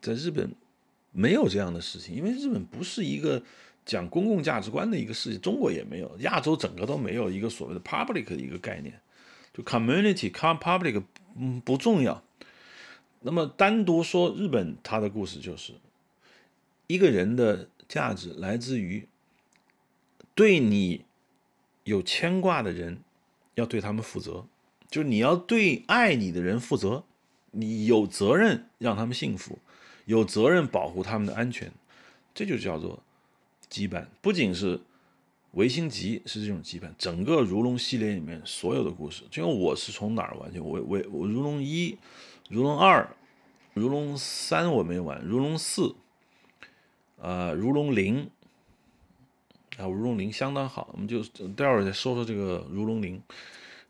在日本没有这样的事情，因为日本不是一个讲公共价值观的一个世界，中国也没有，亚洲整个都没有一个所谓的 public 的一个概念，就 community、com public 嗯不重要。那么单独说日本，它的故事就是一个人的价值来自于对你有牵挂的人要对他们负责，就是你要对爱你的人负责，你有责任让他们幸福，有责任保护他们的安全，这就叫做羁绊。不仅是维新集是这种羁绊，整个如龙系列里面所有的故事，就我是从哪儿玩就我我我如龙一。如龙二、如龙三我没玩，如龙四，呃，如龙零，啊，如龙零相当好，我们就待会儿再说说这个如龙零，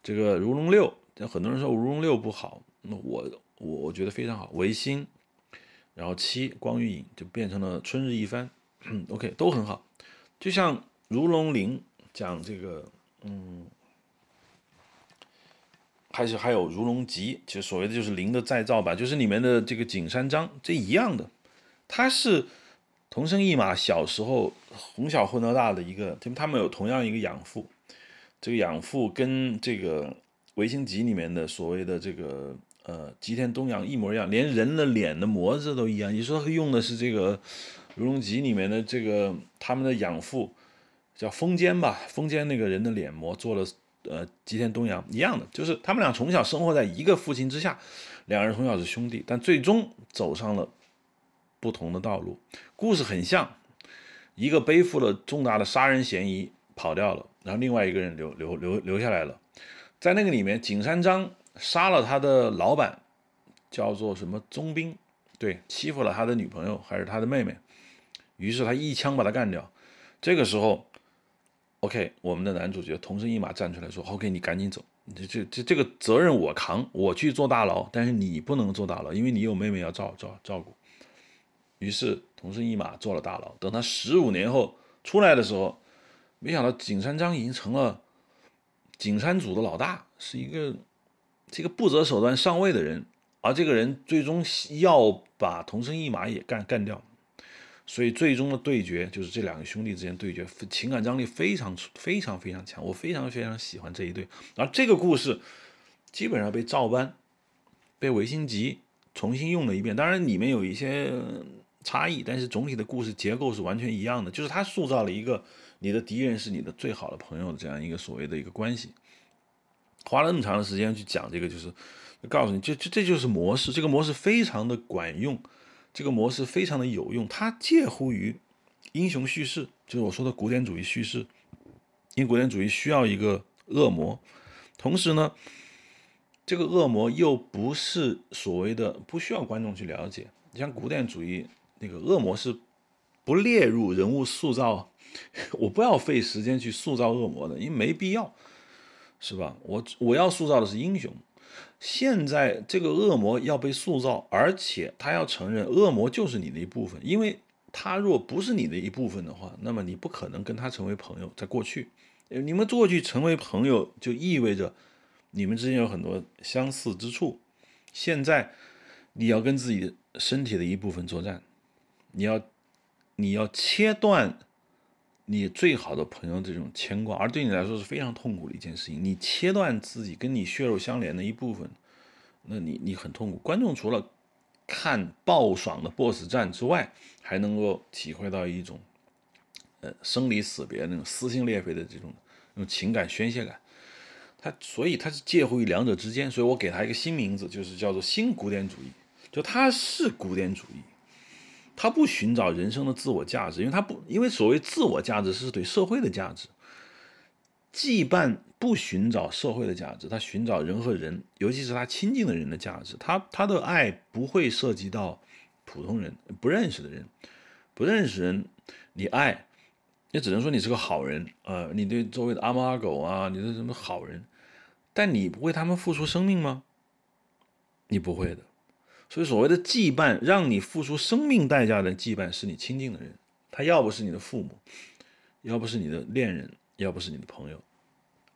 这个如龙六，很多人说如龙六不好，那我我我觉得非常好，维新，然后七光与影就变成了春日一番，OK 都很好，就像如龙零讲这个，嗯。还是还有《如龙集》，其实所谓的就是零的再造版，就是里面的这个景山章，这一样的，他是同生一马小时候从小混到大的一个，他们有同样一个养父，这个养父跟这个《维新集》里面的所谓的这个呃吉田东洋一模一样，连人的脸的模子都一样。你说用的是这个《如龙集》里面的这个他们的养父叫丰间吧，丰间那个人的脸模做了。呃，吉田东洋一样的，就是他们俩从小生活在一个父亲之下，两人从小是兄弟，但最终走上了不同的道路。故事很像，一个背负了重大的杀人嫌疑跑掉了，然后另外一个人留留留留下来了。在那个里面，景山章杀了他的老板，叫做什么宗兵，对，欺负了他的女朋友还是他的妹妹，于是他一枪把他干掉。这个时候。OK，我们的男主角同生一马站出来说：“OK，你赶紧走，这这这这个责任我扛，我去坐大牢，但是你不能坐大牢，因为你有妹妹要照照照顾。”于是同生一马坐了大牢。等他十五年后出来的时候，没想到景山章已经成了景山组的老大，是一个这个不择手段上位的人，而这个人最终要把同生一马也干干掉。所以最终的对决就是这两个兄弟之间对决，情感张力非常非常非常强，我非常非常喜欢这一对。而这个故事基本上被照搬，被维新集重新用了一遍，当然里面有一些差异，但是总体的故事结构是完全一样的。就是他塑造了一个你的敌人是你的最好的朋友的这样一个所谓的一个关系，花了那么长的时间去讲这个，就是告诉你，这这这就是模式，这个模式非常的管用。这个模式非常的有用，它介乎于英雄叙事，就是我说的古典主义叙事。因为古典主义需要一个恶魔，同时呢，这个恶魔又不是所谓的不需要观众去了解。你像古典主义那个恶魔是不列入人物塑造，*laughs* 我不要费时间去塑造恶魔的，因为没必要，是吧？我我要塑造的是英雄。现在这个恶魔要被塑造，而且他要承认恶魔就是你的一部分，因为他若不是你的一部分的话，那么你不可能跟他成为朋友。在过去，你们过去成为朋友就意味着你们之间有很多相似之处。现在你要跟自己身体的一部分作战，你要你要切断你最好的朋友这种牵挂，而对你来说是非常痛苦的一件事情。你切断自己跟你血肉相连的一部分。那你你很痛苦，观众除了看爆爽的 BOSS 战之外，还能够体会到一种，呃，生离死别那种撕心裂肺的这种那种情感宣泄感。他所以他是介乎于两者之间，所以我给他一个新名字，就是叫做新古典主义。就他是古典主义，他不寻找人生的自我价值，因为他不因为所谓自我价值是对社会的价值。羁绊不寻找社会的价值，他寻找人和人，尤其是他亲近的人的价值。他他的爱不会涉及到普通人不认识的人，不认识人，你爱，也只能说你是个好人呃，你对周围的阿猫阿狗啊，你是什么好人，但你不为他们付出生命吗？你不会的。所以所谓的羁绊，让你付出生命代价的羁绊，是你亲近的人。他要不是你的父母，要不是你的恋人。要不是你的朋友，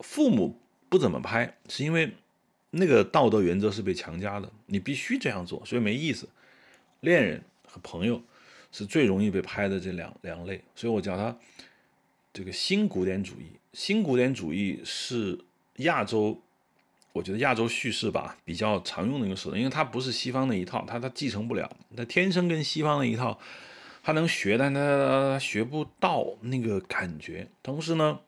父母不怎么拍，是因为那个道德原则是被强加的，你必须这样做，所以没意思。恋人和朋友是最容易被拍的这两两类，所以我叫它这个新古典主义。新古典主义是亚洲我觉得亚洲叙事吧比较常用的一个手段，因为它不是西方的一套，它它继承不了，它天生跟西方的一套，它能学，但它学不到那个感觉。同时呢，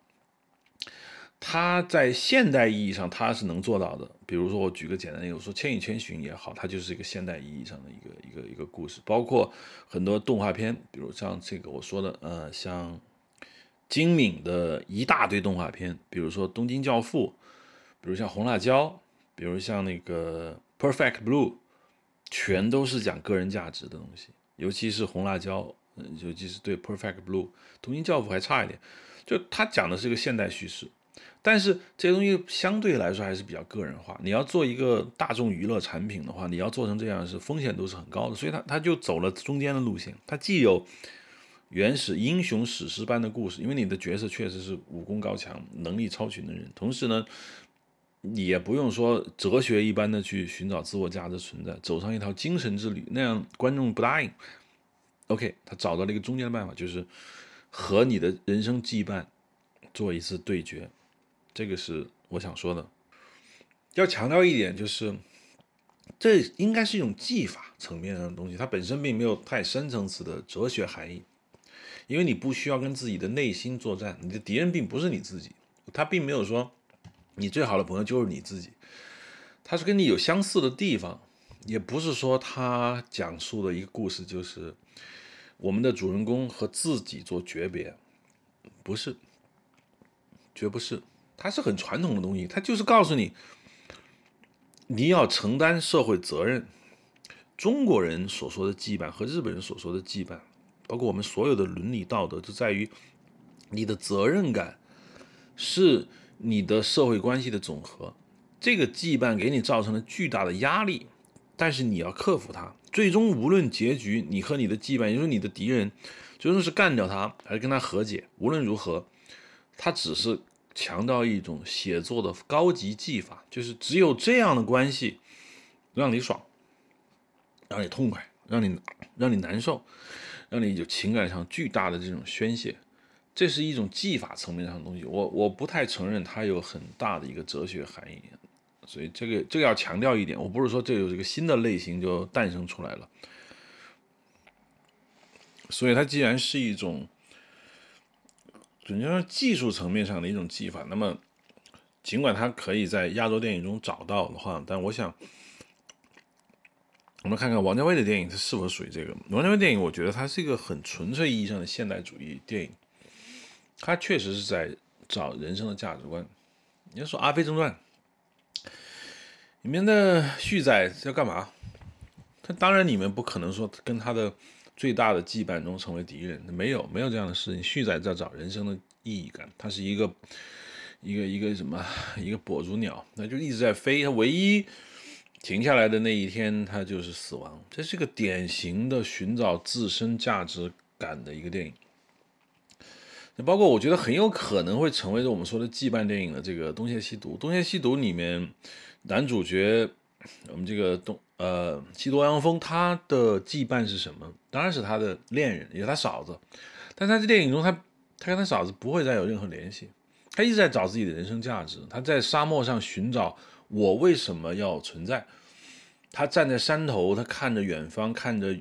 它在现代意义上它是能做到的。比如说，我举个简单的，我说《千与千寻》也好，它就是一个现代意义上的一个一个一个故事。包括很多动画片，比如像这个我说的，呃，像精敏的一大堆动画片，比如说《东京教父》。比如像红辣椒，比如像那个 Perfect Blue，全都是讲个人价值的东西。尤其是红辣椒，尤其是对 Perfect Blue，东京教父还差一点。就他讲的是一个现代叙事，但是这些东西相对来说还是比较个人化。你要做一个大众娱乐产品的话，你要做成这样是风险都是很高的。所以他他就走了中间的路线。他既有原始英雄史诗般的故事，因为你的角色确实是武功高强、能力超群的人，同时呢。也不用说哲学一般的去寻找自我价值存在，走上一条精神之旅，那样观众不答应。OK，他找到了一个中间的办法，就是和你的人生羁绊做一次对决。这个是我想说的。要强调一点，就是这应该是一种技法层面上的东西，它本身并没有太深层次的哲学含义。因为你不需要跟自己的内心作战，你的敌人并不是你自己，他并没有说。你最好的朋友就是你自己，他是跟你有相似的地方，也不是说他讲述的一个故事就是我们的主人公和自己做诀别，不是，绝不是，他是很传统的东西，他就是告诉你，你要承担社会责任。中国人所说的羁绊和日本人所说的羁绊，包括我们所有的伦理道德，就在于你的责任感是。你的社会关系的总和，这个羁绊给你造成了巨大的压力，但是你要克服它。最终无论结局，你和你的羁绊，也就是你的敌人，最终是干掉他还是跟他和解，无论如何，他只是强调一种写作的高级技法，就是只有这样的关系，让你爽，让你痛快，让你让你难受，让你有情感上巨大的这种宣泄。这是一种技法层面上的东西，我我不太承认它有很大的一个哲学含义，所以这个这个要强调一点，我不是说这有一个新的类型就诞生出来了，所以它既然是一种，准确说技术层面上的一种技法，那么尽管它可以在亚洲电影中找到的话，但我想，我们看看王家卫的电影，它是否属于这个？王家卫电影，我觉得它是一个很纯粹意义上的现代主义电影。他确实是在找人生的价值观。你要说《阿飞正传》里面的旭仔在干嘛？他当然你们不可能说跟他的最大的羁绊中成为敌人，没有没有这样的事情。旭仔在找人生的意义感，他是一个一个一个什么一个跛足鸟，那就一直在飞。他唯一停下来的那一天，他就是死亡。这是个典型的寻找自身价值感的一个电影。包括我觉得很有可能会成为我们说的羁绊电影的这个《东邪西毒》。《东邪西毒》里面男主角我们这个东呃西毒阳风，他的羁绊是什么？当然是他的恋人，也是他嫂子。但他在电影中，他他跟他嫂子不会再有任何联系。他一直在找自己的人生价值。他在沙漠上寻找我为什么要存在。他站在山头，他看着远方，看着。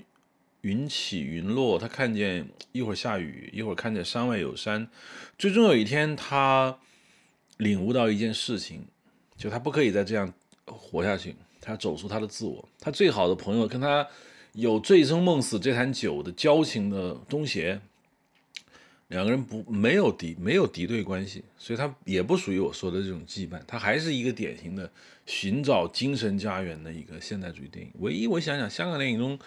云起云落，他看见一会儿下雨，一会儿看见山外有山，最终有一天他领悟到一件事情，就他不可以再这样活下去，他要走出他的自我。他最好的朋友跟他有醉生梦死这坛酒的交情的东邪，两个人不没有敌没有敌对关系，所以他也不属于我说的这种羁绊，他还是一个典型的寻找精神家园的一个现代主义电影。唯一我想想，香港电影中。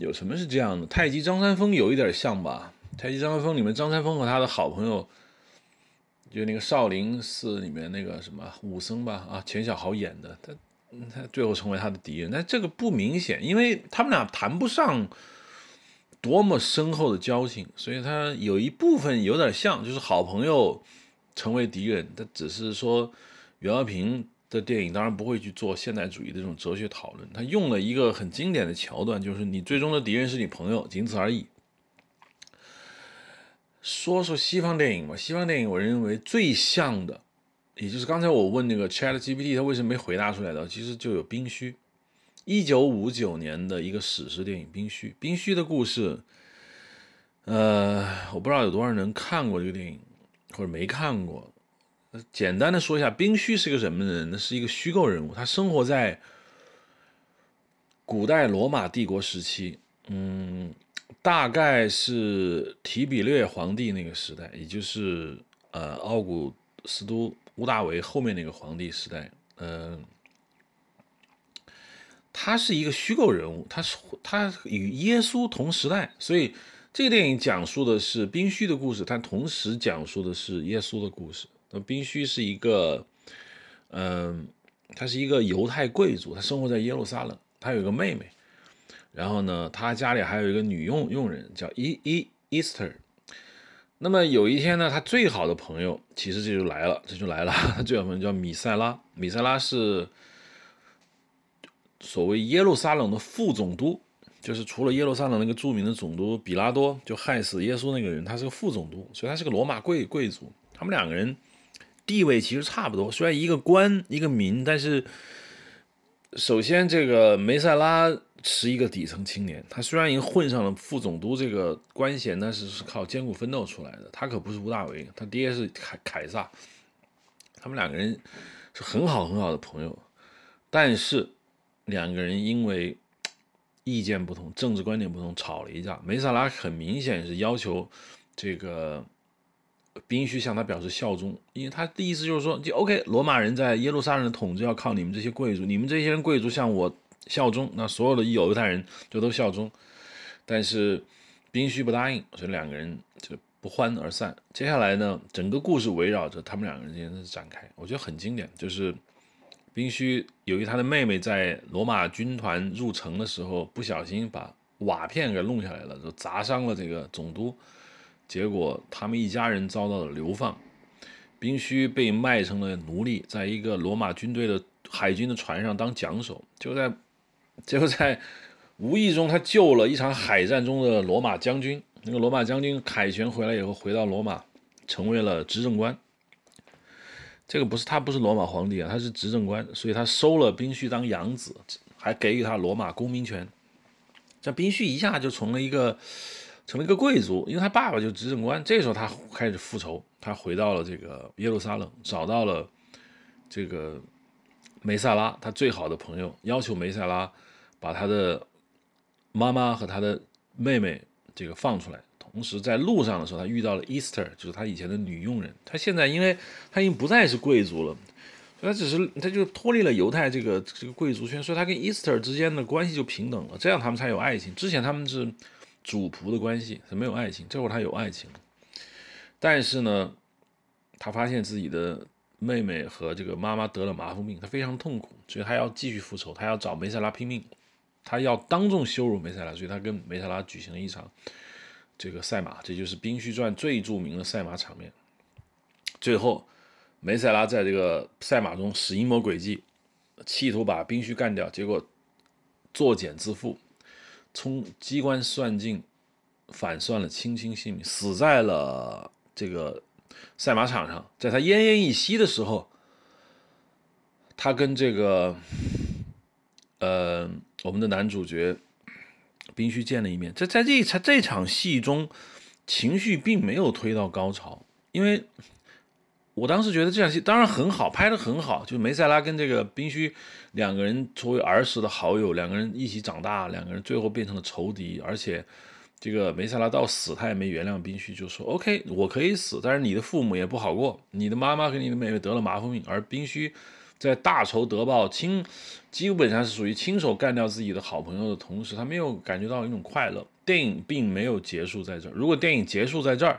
有什么是这样的？太极张三丰有一点像吧？太极张三丰里面，张三丰和他的好朋友，就那个少林寺里面那个什么武僧吧，啊，钱小豪演的，他他最后成为他的敌人。但这个不明显，因为他们俩谈不上多么深厚的交情，所以他有一部分有点像，就是好朋友成为敌人。他只是说袁和平。的电影当然不会去做现代主义的这种哲学讨论，他用了一个很经典的桥段，就是你最终的敌人是你朋友，仅此而已。说说西方电影吧，西方电影我认为最像的也就是刚才我问那个 Chat GPT，它为什么没回答出来的？其实就有《冰虚》，一九五九年的一个史诗电影《冰虚》。《冰虚》的故事，呃，我不知道有多少人看过这个电影，或者没看过。简单的说一下，冰虚是个什么人？那是一个虚构人物，他生活在古代罗马帝国时期，嗯，大概是提比略皇帝那个时代，也就是呃奥古斯都。屋大维后面那个皇帝时代，嗯，他是一个虚构人物，他是他与耶稣同时代，所以这个电影讲述的是宾虚的故事，但同时讲述的是耶稣的故事。那宾虚是一个，嗯，他是一个犹太贵族，他生活在耶路撒冷，他有一个妹妹，然后呢，他家里还有一个女佣佣人叫伊伊伊斯特。那么有一天呢，他最好的朋友其实这就来了，这就来了。他最好朋友叫米塞拉，米塞拉是所谓耶路撒冷的副总督，就是除了耶路撒冷那个著名的总督比拉多就害死耶稣那个人，他是个副总督，所以他是个罗马贵贵族。他们两个人地位其实差不多，虽然一个官一个民，但是首先这个梅塞拉。是一个底层青年，他虽然已经混上了副总督这个官衔，但是是靠艰苦奋斗出来的。他可不是吴大维，他爹是凯凯撒，他们两个人是很好很好的朋友，但是两个人因为意见不同、政治观点不同吵了一架。梅萨拉很明显是要求这个宾须向他表示效忠，因为他的意思就是说，就 OK，罗马人在耶路撒冷的统治要靠你们这些贵族，你们这些人贵族向我。效忠，那所有的犹太人就都效忠，但是宾虚不答应，所以两个人就不欢而散。接下来呢，整个故事围绕着他们两个人之间的展开，我觉得很经典。就是宾虚由于他的妹妹在罗马军团入城的时候不小心把瓦片给弄下来了，就砸伤了这个总督，结果他们一家人遭到了流放，宾虚被卖成了奴隶，在一个罗马军队的海军的船上当桨手，就在。*laughs* 结果在无意中，他救了一场海战中的罗马将军。那个罗马将军凯旋回来以后，回到罗马，成为了执政官。这个不是他不是罗马皇帝啊，他是执政官，所以他收了宾须当养子，还给予他罗马公民权。这宾须一下就从了一个成了一个贵族，因为他爸爸就执政官。这时候他开始复仇，他回到了这个耶路撒冷，找到了这个梅萨拉，他最好的朋友，要求梅萨拉。把他的妈妈和他的妹妹这个放出来，同时在路上的时候，他遇到了 Easter，就是他以前的女佣人。他现在因为他已经不再是贵族了，所以他只是他就脱离了犹太这个这个贵族圈，所以他跟 Easter 之间的关系就平等了，这样他们才有爱情。之前他们是主仆的关系，是没有爱情。这会儿他有爱情，但是呢，他发现自己的妹妹和这个妈妈得了麻风病，他非常痛苦，所以他要继续复仇，他要找梅塞拉拼命。他要当众羞辱梅塞拉，所以他跟梅塞拉举行了一场这个赛马，这就是《冰须传》最著名的赛马场面。最后，梅塞拉在这个赛马中使阴谋诡计，企图把冰须干掉，结果作茧自缚，从机关算尽，反算了卿卿性命，死在了这个赛马场上。在他奄奄一息的时候，他跟这个。呃，我们的男主角冰须见了一面，在在这场这场戏中，情绪并没有推到高潮，因为我当时觉得这场戏当然很好，拍的很好，就梅赛拉跟这个冰须两个人作为儿时的好友，两个人一起长大，两个人最后变成了仇敌，而且这个梅赛拉到死他也没原谅冰须，就说 OK，我可以死，但是你的父母也不好过，你的妈妈和你的妹妹得了麻风病，而冰须。在大仇得报，亲，基本上是属于亲手干掉自己的好朋友的同时，他没有感觉到一种快乐。电影并没有结束在这儿。如果电影结束在这儿，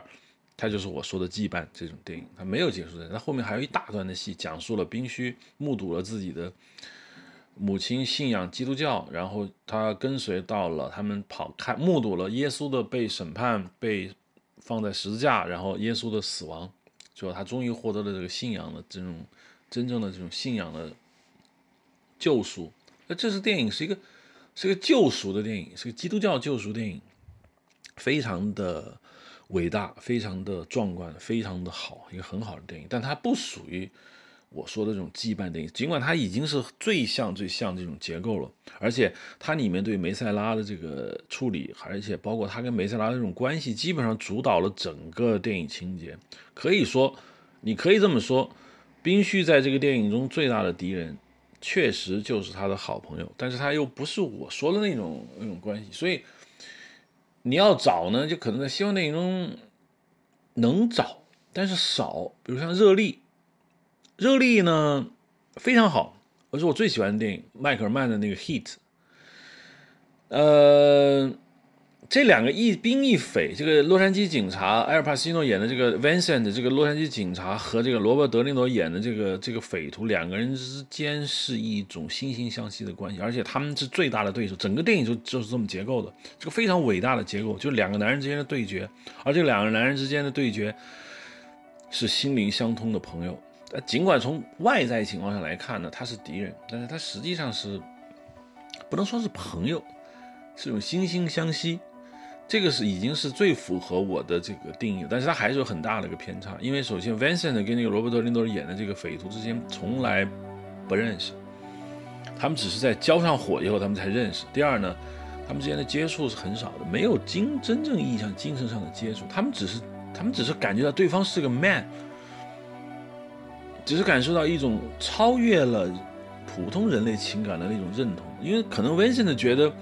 它就是我说的羁绊这种电影。它没有结束在这，它后面还有一大段的戏，讲述了宾虚目睹了自己的母亲信仰基督教，然后他跟随到了他们跑看，目睹了耶稣的被审判，被放在十字架，然后耶稣的死亡，最后他终于获得了这个信仰的这种。真正的这种信仰的救赎，那这是电影，是一个是一个救赎的电影，是个基督教救赎电影，非常的伟大，非常的壮观，非常的好，一个很好的电影。但它不属于我说的这种羁绊电影，尽管它已经是最像最像这种结构了，而且它里面对梅赛拉的这个处理，而且包括他跟梅赛拉的这种关系，基本上主导了整个电影情节。可以说，你可以这么说，宾旭在这个电影中最大的敌人，确实就是他的好朋友，但是他又不是我说的那种那种关系，所以你要找呢，就可能在西方电影中能找，但是少，比如像热力。热力呢非常好，而是我最喜欢的电影，迈克尔曼的那个《Heat》。呃，这两个一兵一匪，这个洛杉矶警察埃尔帕西诺演的这个 Vincent，这个洛杉矶警察和这个罗伯德林罗演的这个这个匪徒，两个人之间是一种惺惺相惜的关系，而且他们是最大的对手。整个电影就就是这么结构的，这个非常伟大的结构，就两个男人之间的对决，而这两个男人之间的对决是心灵相通的朋友。呃，尽管从外在情况上来看呢，他是敌人，但是他实际上是不能说是朋友，是种惺惺相惜。这个是已经是最符合我的这个定义，但是他还是有很大的一个偏差。因为首先，Vincent 跟那个罗伯特·林多尔演的这个匪徒之间从来不认识，他们只是在交上火以后他们才认识。第二呢，他们之间的接触是很少的，没有精真正意义上精神上的接触，他们只是他们只是感觉到对方是个 man。只是感受到一种超越了普通人类情感的那种认同，因为可能 Vincent 觉得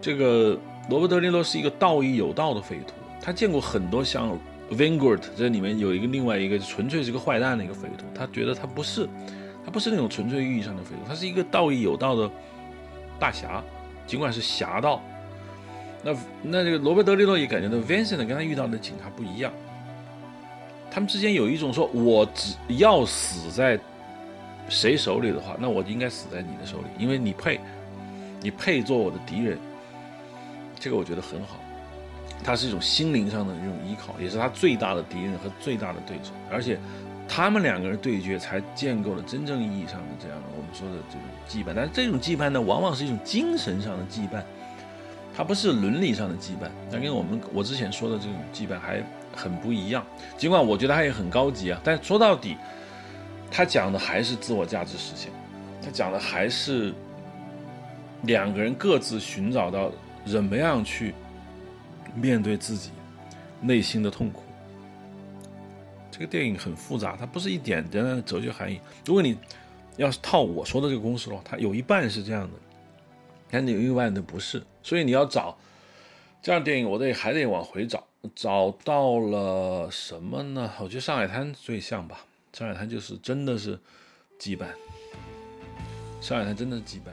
这个罗伯特·利罗是一个道义有道的匪徒，他见过很多像 Vanguard 这里面有一个另外一个纯粹是个坏蛋的一个匪徒，他觉得他不是，他不是那种纯粹意义上的匪徒，他是一个道义有道的大侠，尽管是侠盗。那那这个罗伯特·利罗也感觉到 Vincent 跟他遇到的警察不一样。他们之间有一种说，我只要死在谁手里的话，那我应该死在你的手里，因为你配，你配做我的敌人。这个我觉得很好，它是一种心灵上的这种依靠，也是他最大的敌人和最大的对手。而且，他们两个人对决，才建构了真正意义上的这样的我们说的这种羁绊。但是这种羁绊呢，往往是一种精神上的羁绊，它不是伦理上的羁绊。那跟我们我之前说的这种羁绊还。很不一样，尽管我觉得他也很高级啊，但说到底，他讲的还是自我价值实现，他讲的还是两个人各自寻找到怎么样去面对自己内心的痛苦。这个电影很复杂，它不是一点简单的哲学含义。如果你要是套我说的这个公式的话，它有一半是这样的，但有一半的不是，所以你要找这样电影，我得还得往回找。找到了什么呢？我觉得《上海滩》最像吧，《上海滩》就是真的是羁绊，《上海滩》真的是羁绊。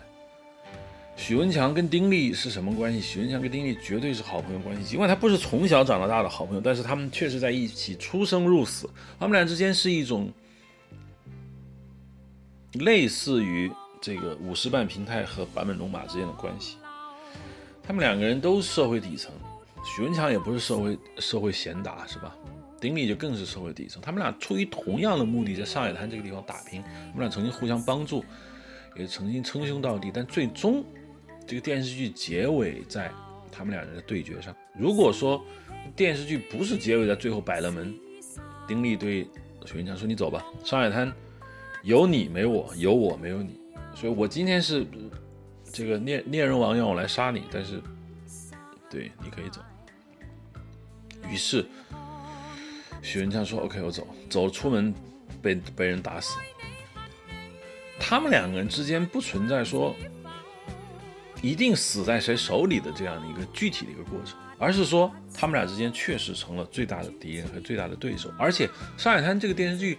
许文强跟丁力是什么关系？许文强跟丁力绝对是好朋友关系，尽管他不是从小长到大的好朋友，但是他们确实在一起出生入死。他们俩之间是一种类似于这个武士半平太和坂本龙马之间的关系。他们两个人都是社会底层。许文强也不是社会社会贤达，是吧？丁力就更是社会底层。他们俩出于同样的目的，在上海滩这个地方打拼。他们俩曾经互相帮助，也曾经称兄道弟。但最终，这个电视剧结尾在他们两人的对决上。如果说电视剧不是结尾在最后摆了门，丁力对许文强说：“你走吧，上海滩有你没我，有我没有你。所以我今天是这个猎猎人王，让我来杀你，但是对你可以走。”于是，许文强说：“OK，我走，走出门，被被人打死。”他们两个人之间不存在说一定死在谁手里的这样的一个具体的一个过程，而是说他们俩之间确实成了最大的敌人和最大的对手。而且，《上海滩》这个电视剧，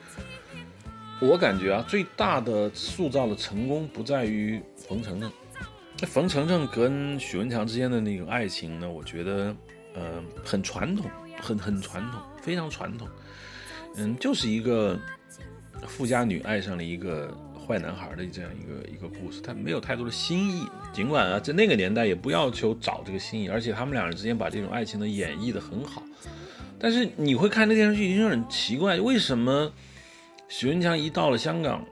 我感觉啊，最大的塑造的成功不在于冯程程。那冯程程跟许文强之间的那种爱情呢，我觉得。呃，很传统，很很传统，非常传统。嗯，就是一个富家女爱上了一个坏男孩的这样一个一个故事，它没有太多的新意。尽管啊，在那个年代也不要求找这个新意，而且他们两人之间把这种爱情的演绎的很好。但是你会看那电视剧，就很奇怪，为什么许文强一到了香港，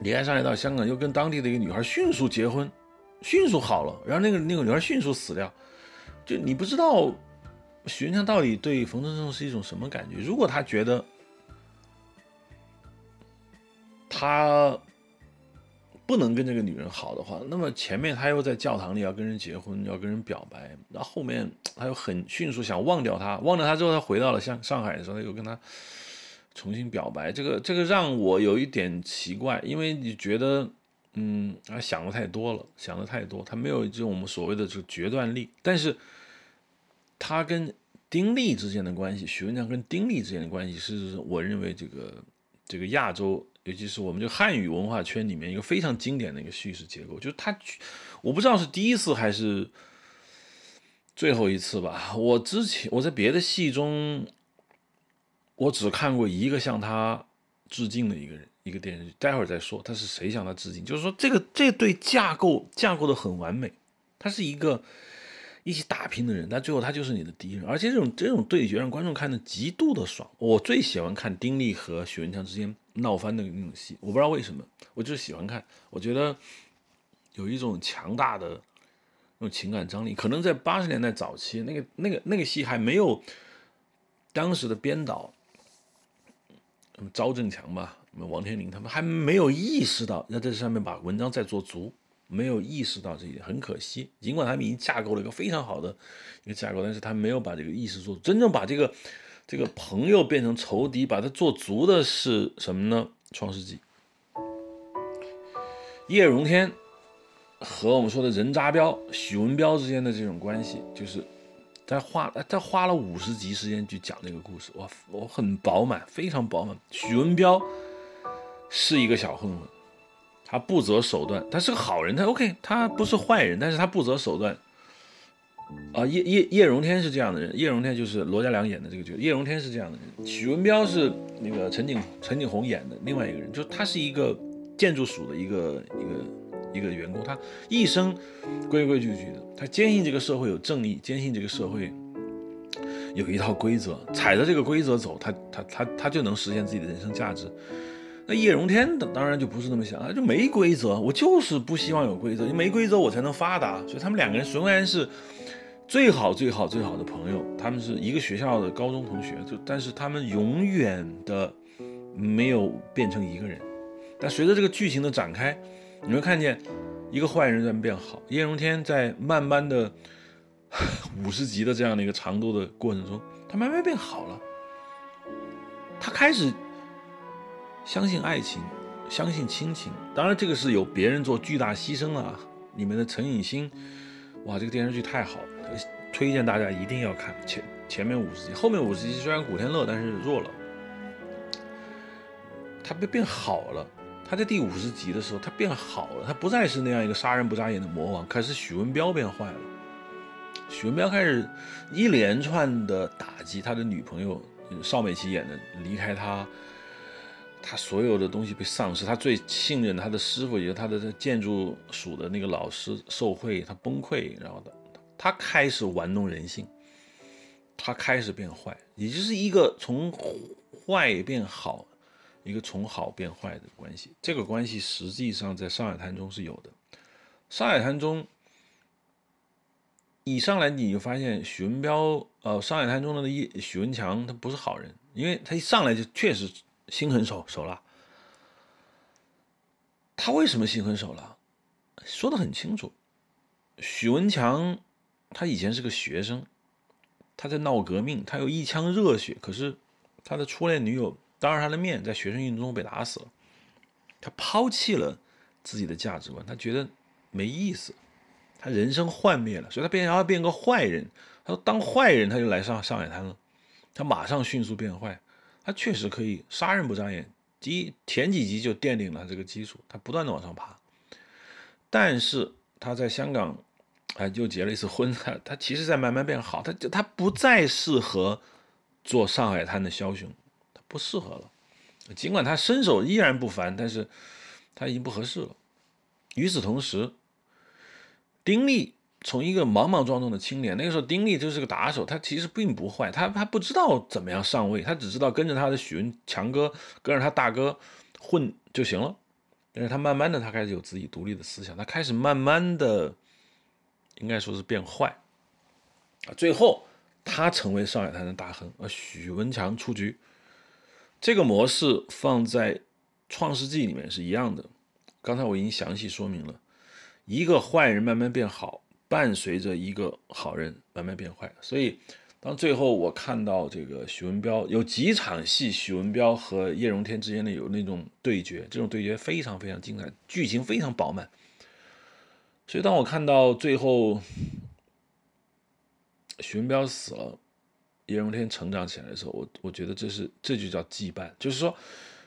离开上海到香港，又跟当地的一个女孩迅速结婚，迅速好了，然后那个那个女孩迅速死掉。就你不知道许文强到底对冯程程是一种什么感觉？如果他觉得他不能跟这个女人好的话，那么前面他又在教堂里要跟人结婚，要跟人表白，然后后面他又很迅速想忘掉他，忘掉他之后，他回到了像上海的时候，他又跟他重新表白，这个这个让我有一点奇怪，因为你觉得，嗯，他想的太多了，想的太多，他没有这种我们所谓的这个决断力，但是他跟丁力之间的关系，许文强跟丁力之间的关系，是我认为这个这个亚洲。尤其是我们这汉语文化圈里面一个非常经典的一个叙事结构，就是他，我不知道是第一次还是最后一次吧。我之前我在别的戏中，我只看过一个像他致敬的一个人，一个电视剧，待会儿再说他是谁向他致敬。就是说这个这对架构架构的很完美，他是一个。一起打拼的人，但最后他就是你的敌人，而且这种这种对决让观众看的极度的爽。我最喜欢看丁力和许文强之间闹翻的那种戏，我不知道为什么，我就是喜欢看。我觉得有一种强大的那种情感张力。可能在八十年代早期，那个那个那个戏还没有当时的编导，那么赵正强吧，王天林他们还没有意识到要在这上面把文章再做足。没有意识到这一点，很可惜。尽管他们已经架构了一个非常好的一个架构，但是他没有把这个意识做真正把这个这个朋友变成仇敌，把它做足的是什么呢？创世纪，叶荣添和我们说的任扎彪、许文彪之间的这种关系，就是在花他花了五十集时间去讲这个故事，哇，我很饱满，非常饱满。许文彪是一个小混混。他不择手段，他是个好人，他 OK，他不是坏人，但是他不择手段。啊，叶叶叶荣添是这样的人，叶荣添就是罗嘉良演的这个角色，叶荣添是这样的人。许文彪是那个陈景陈景洪演的另外一个人，就他是一个建筑署的一个一个一个员工，他一生规规矩矩的，他坚信这个社会有正义，坚信这个社会有一套规则，踩着这个规则走，他他他他就能实现自己的人生价值。那叶荣添的当然就不是那么想啊，就没规则，我就是不希望有规则，没规则我才能发达。所以他们两个人虽然是最好最好最好的朋友，他们是一个学校的高中同学，就但是他们永远的没有变成一个人。但随着这个剧情的展开，你会看见一个坏人在变好。叶荣添在慢慢的五十集的这样的一个长度的过程中，他慢慢变好了，他开始。相信爱情，相信亲情。当然，这个是有别人做巨大牺牲了。里面的陈颖欣，哇，这个电视剧太好，推荐大家一定要看。前前面五十集，后面五十集虽然古天乐，但是弱了。他变变好了。他在第五十集的时候，他变好了。他不再是那样一个杀人不眨眼的魔王。可是许文彪变坏了。许文彪开始一连串的打击他的女朋友邵美琪演的，离开他。他所有的东西被丧失，他最信任他的师傅，也就是他的建筑署的那个老师受贿，他崩溃，然后他他开始玩弄人性，他开始变坏，也就是一个从坏变好，一个从好变坏的关系。这个关系实际上在上海滩中是有的。上海滩中，一上来你就发现许文彪，呃，上海滩中的叶许文强，他不是好人，因为他一上来就确实。心狠手手辣，他为什么心狠手辣？说的很清楚。许文强他以前是个学生，他在闹革命，他有一腔热血。可是他的初恋女友当着他的面在学生运动中被打死了，他抛弃了自己的价值观，他觉得没意思，他人生幻灭了，所以他变要变个坏人。他说当坏人他就来上上海滩了，他马上迅速变坏。他确实可以杀人不眨眼，第一前几集就奠定了这个基础，他不断的往上爬。但是他在香港，哎，又结了一次婚，他他其实在慢慢变好，他就他不再适合做上海滩的枭雄，不适合了。尽管他身手依然不凡，但是他已经不合适了。与此同时，丁力。从一个莽莽撞撞的青年，那个时候丁力就是个打手，他其实并不坏，他他不知道怎么样上位，他只知道跟着他的许文强哥，跟着他大哥混就行了。但是他慢慢的，他开始有自己独立的思想，他开始慢慢的，应该说是变坏啊。最后他成为上海滩的大亨，而许文强出局。这个模式放在创世纪》里面是一样的。刚才我已经详细说明了，一个坏人慢慢变好，伴随着一个好人慢慢变坏。所以，当最后我看到这个许文彪有几场戏，许文彪和叶荣添之间的有那种对决，这种对决非常非常精彩，剧情非常饱满。所以，当我看到最后许文彪死了，叶荣添成长起来的时候，我我觉得这是这就叫羁绊，就是说。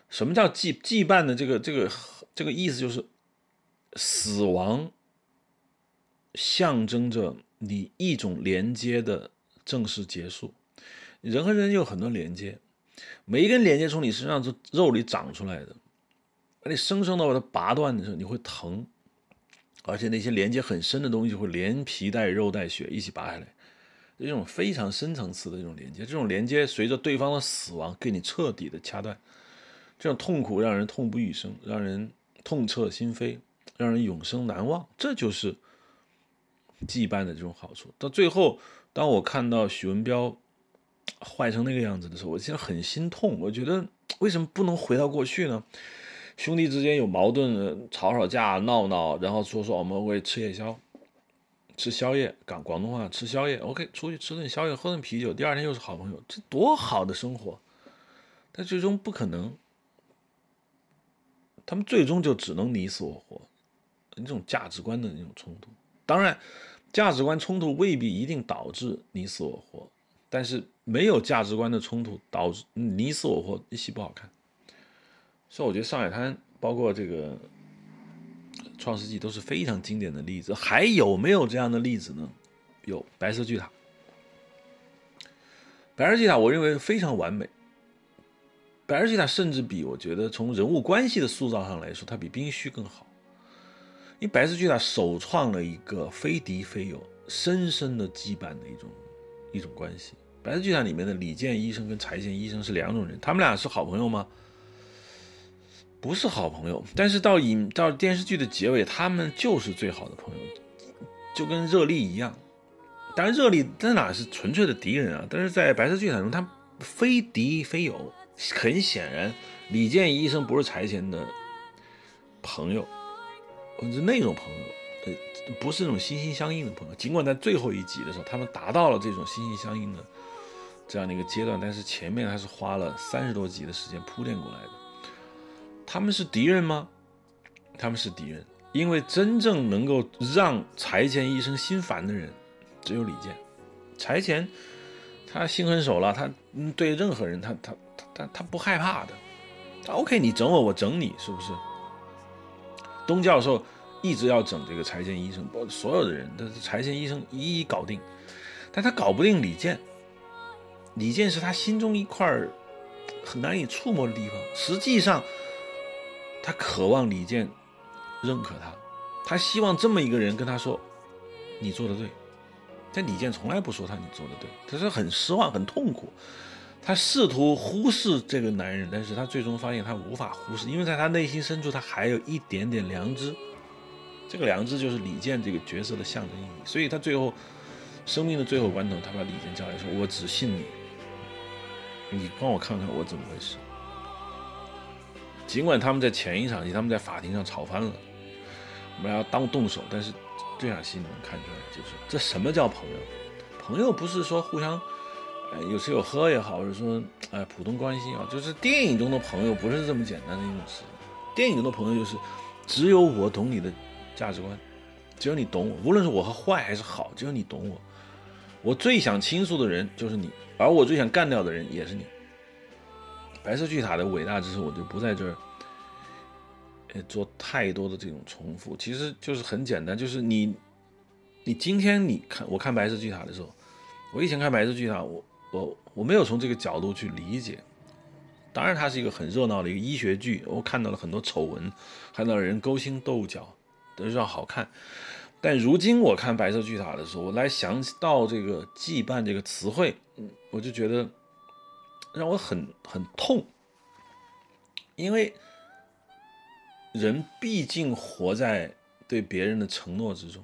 什么叫羁羁绊的这个这个这个意思就是，死亡象征着你一种连接的正式结束。人和人有很多连接，每一根连接从你身上这肉里长出来的，而你生生的把它拔断的时候，你会疼，而且那些连接很深的东西会连皮带肉带血一起拔下来，这种非常深层次的这种连接，这种连接随着对方的死亡给你彻底的掐断。这种痛苦让人痛不欲生，让人痛彻心扉，让人永生难忘。这就是羁绊的这种好处。到最后，当我看到许文彪坏成那个样子的时候，我现在很心痛。我觉得为什么不能回到过去呢？兄弟之间有矛盾，吵吵架、闹闹，然后说说我们会吃夜宵、吃宵夜，讲广东话吃宵夜。OK，出去吃顿宵夜，喝顿啤酒，第二天又是好朋友，这多好的生活！但最终不可能。他们最终就只能你死我活，那种价值观的那种冲突。当然，价值观冲突未必一定导致你死我活，但是没有价值观的冲突导致你死我活，一戏不好看。所以我觉得《上海滩》包括这个《创世纪》都是非常经典的例子。还有没有这样的例子呢？有《白色巨塔》。《白色巨塔》我认为非常完美。白日巨塔甚至比我觉得从人物关系的塑造上来说，它比冰虚更好。因为白色巨塔首创了一个非敌非友、深深的羁绊的一种一种关系。白色巨塔里面的李健医生跟柴健医生是两种人，他们俩是好朋友吗？不是好朋友。但是到影到电视剧的结尾，他们就是最好的朋友，就跟热力一样。当然，热力在哪是纯粹的敌人啊？但是在白色巨塔中，他非敌非友。很显然，李健医生不是柴钱的朋友，是那种朋友，呃，不是那种心心相印的朋友。尽管在最后一集的时候，他们达到了这种心心相印的这样的一个阶段，但是前面还是花了三十多集的时间铺垫过来的。他们是敌人吗？他们是敌人，因为真正能够让柴钱医生心烦的人，只有李健。柴钱他心狠手辣，他对任何人，他他。他他不害怕的，OK，你整我，我整你，是不是？东教授一直要整这个财前医生，不所有的人，但是财前医生一一搞定，但他搞不定李健。李健是他心中一块很难以触摸的地方。实际上，他渴望李健认可他，他希望这么一个人跟他说：“你做的对。”但李健从来不说他你做的对，他是很失望，很痛苦。他试图忽视这个男人，但是他最终发现他无法忽视，因为在他内心深处，他还有一点点良知。这个良知就是李健这个角色的象征意义。所以他最后生命的最后关头，他把李健叫来说：“我只信你，你帮我看看我怎么回事。”尽管他们在前一场戏，他们在法庭上吵翻了，我们要当动手，但是这场戏你能看出来，就是这什么叫朋友？朋友不是说互相。哎，有吃有喝也好，或者说，哎，普通关系啊，就是电影中的朋友不是这么简单的一种事。电影中的朋友就是，只有我懂你的价值观，只有你懂我，无论是我和坏还是好，只有你懂我。我最想倾诉的人就是你，而我最想干掉的人也是你。白色巨塔的伟大之处，我就不在这儿，做太多的这种重复。其实就是很简单，就是你，你今天你看我看白色巨塔的时候，我以前看白色巨塔，我。我我没有从这个角度去理解，当然它是一个很热闹的一个医学剧，我看到了很多丑闻，看到了人勾心斗角，都是要好看。但如今我看《白色巨塔》的时候，我来想到这个“祭拜”这个词汇，我就觉得让我很很痛，因为人毕竟活在对别人的承诺之中。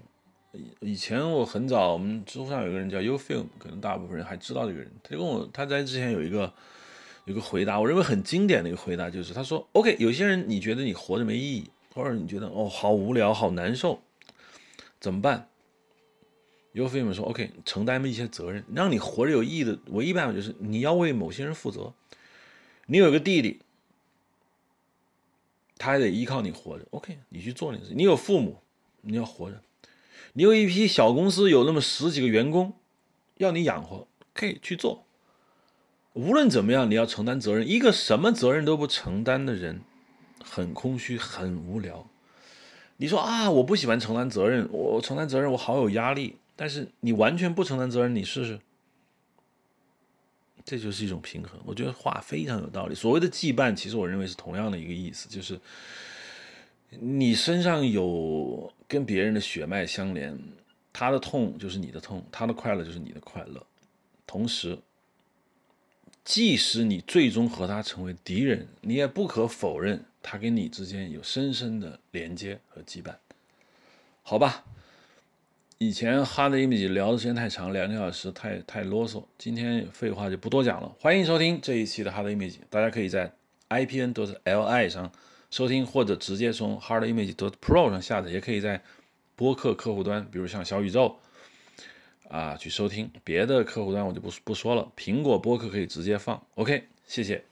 以前我很早，我们知乎上有个人叫 YouFilm，可能大部分人还知道这个人。他就跟我，他在之前有一个有个回答，我认为很经典的一个回答，就是他说：“OK，有些人你觉得你活着没意义，或者你觉得哦好无聊、好难受，怎么办？”尤菲们说：“OK，承担一些责任，让你活着有意义的唯一办法就是你要为某些人负责。你有个弟弟，他还得依靠你活着。OK，你去做那事。你有父母，你要活着。你有一批小公司，有那么十几个员工，要你养活，可以去做。无论怎么样，你要承担责任。一个什么责任都不承担的人，很空虚，很无聊。你说啊，我不喜欢承担责任，我承担责任我好有压力。但是你完全不承担责任，你试试。这就是一种平衡。我觉得话非常有道理。所谓的羁绊，其实我认为是同样的一个意思，就是你身上有跟别人的血脉相连，他的痛就是你的痛，他的快乐就是你的快乐。同时，即使你最终和他成为敌人，你也不可否认他跟你之间有深深的连接和羁绊。好吧。以前哈的 image 聊的时间太长，两个小时太太啰嗦。今天废话就不多讲了。欢迎收听这一期的哈的 image，大家可以在 ipn 都是 li 上收听，或者直接从 hard image 都 pro 上下载，也可以在播客客户端，比如像小宇宙啊去收听。别的客户端我就不不说了。苹果播客可以直接放。OK，谢谢。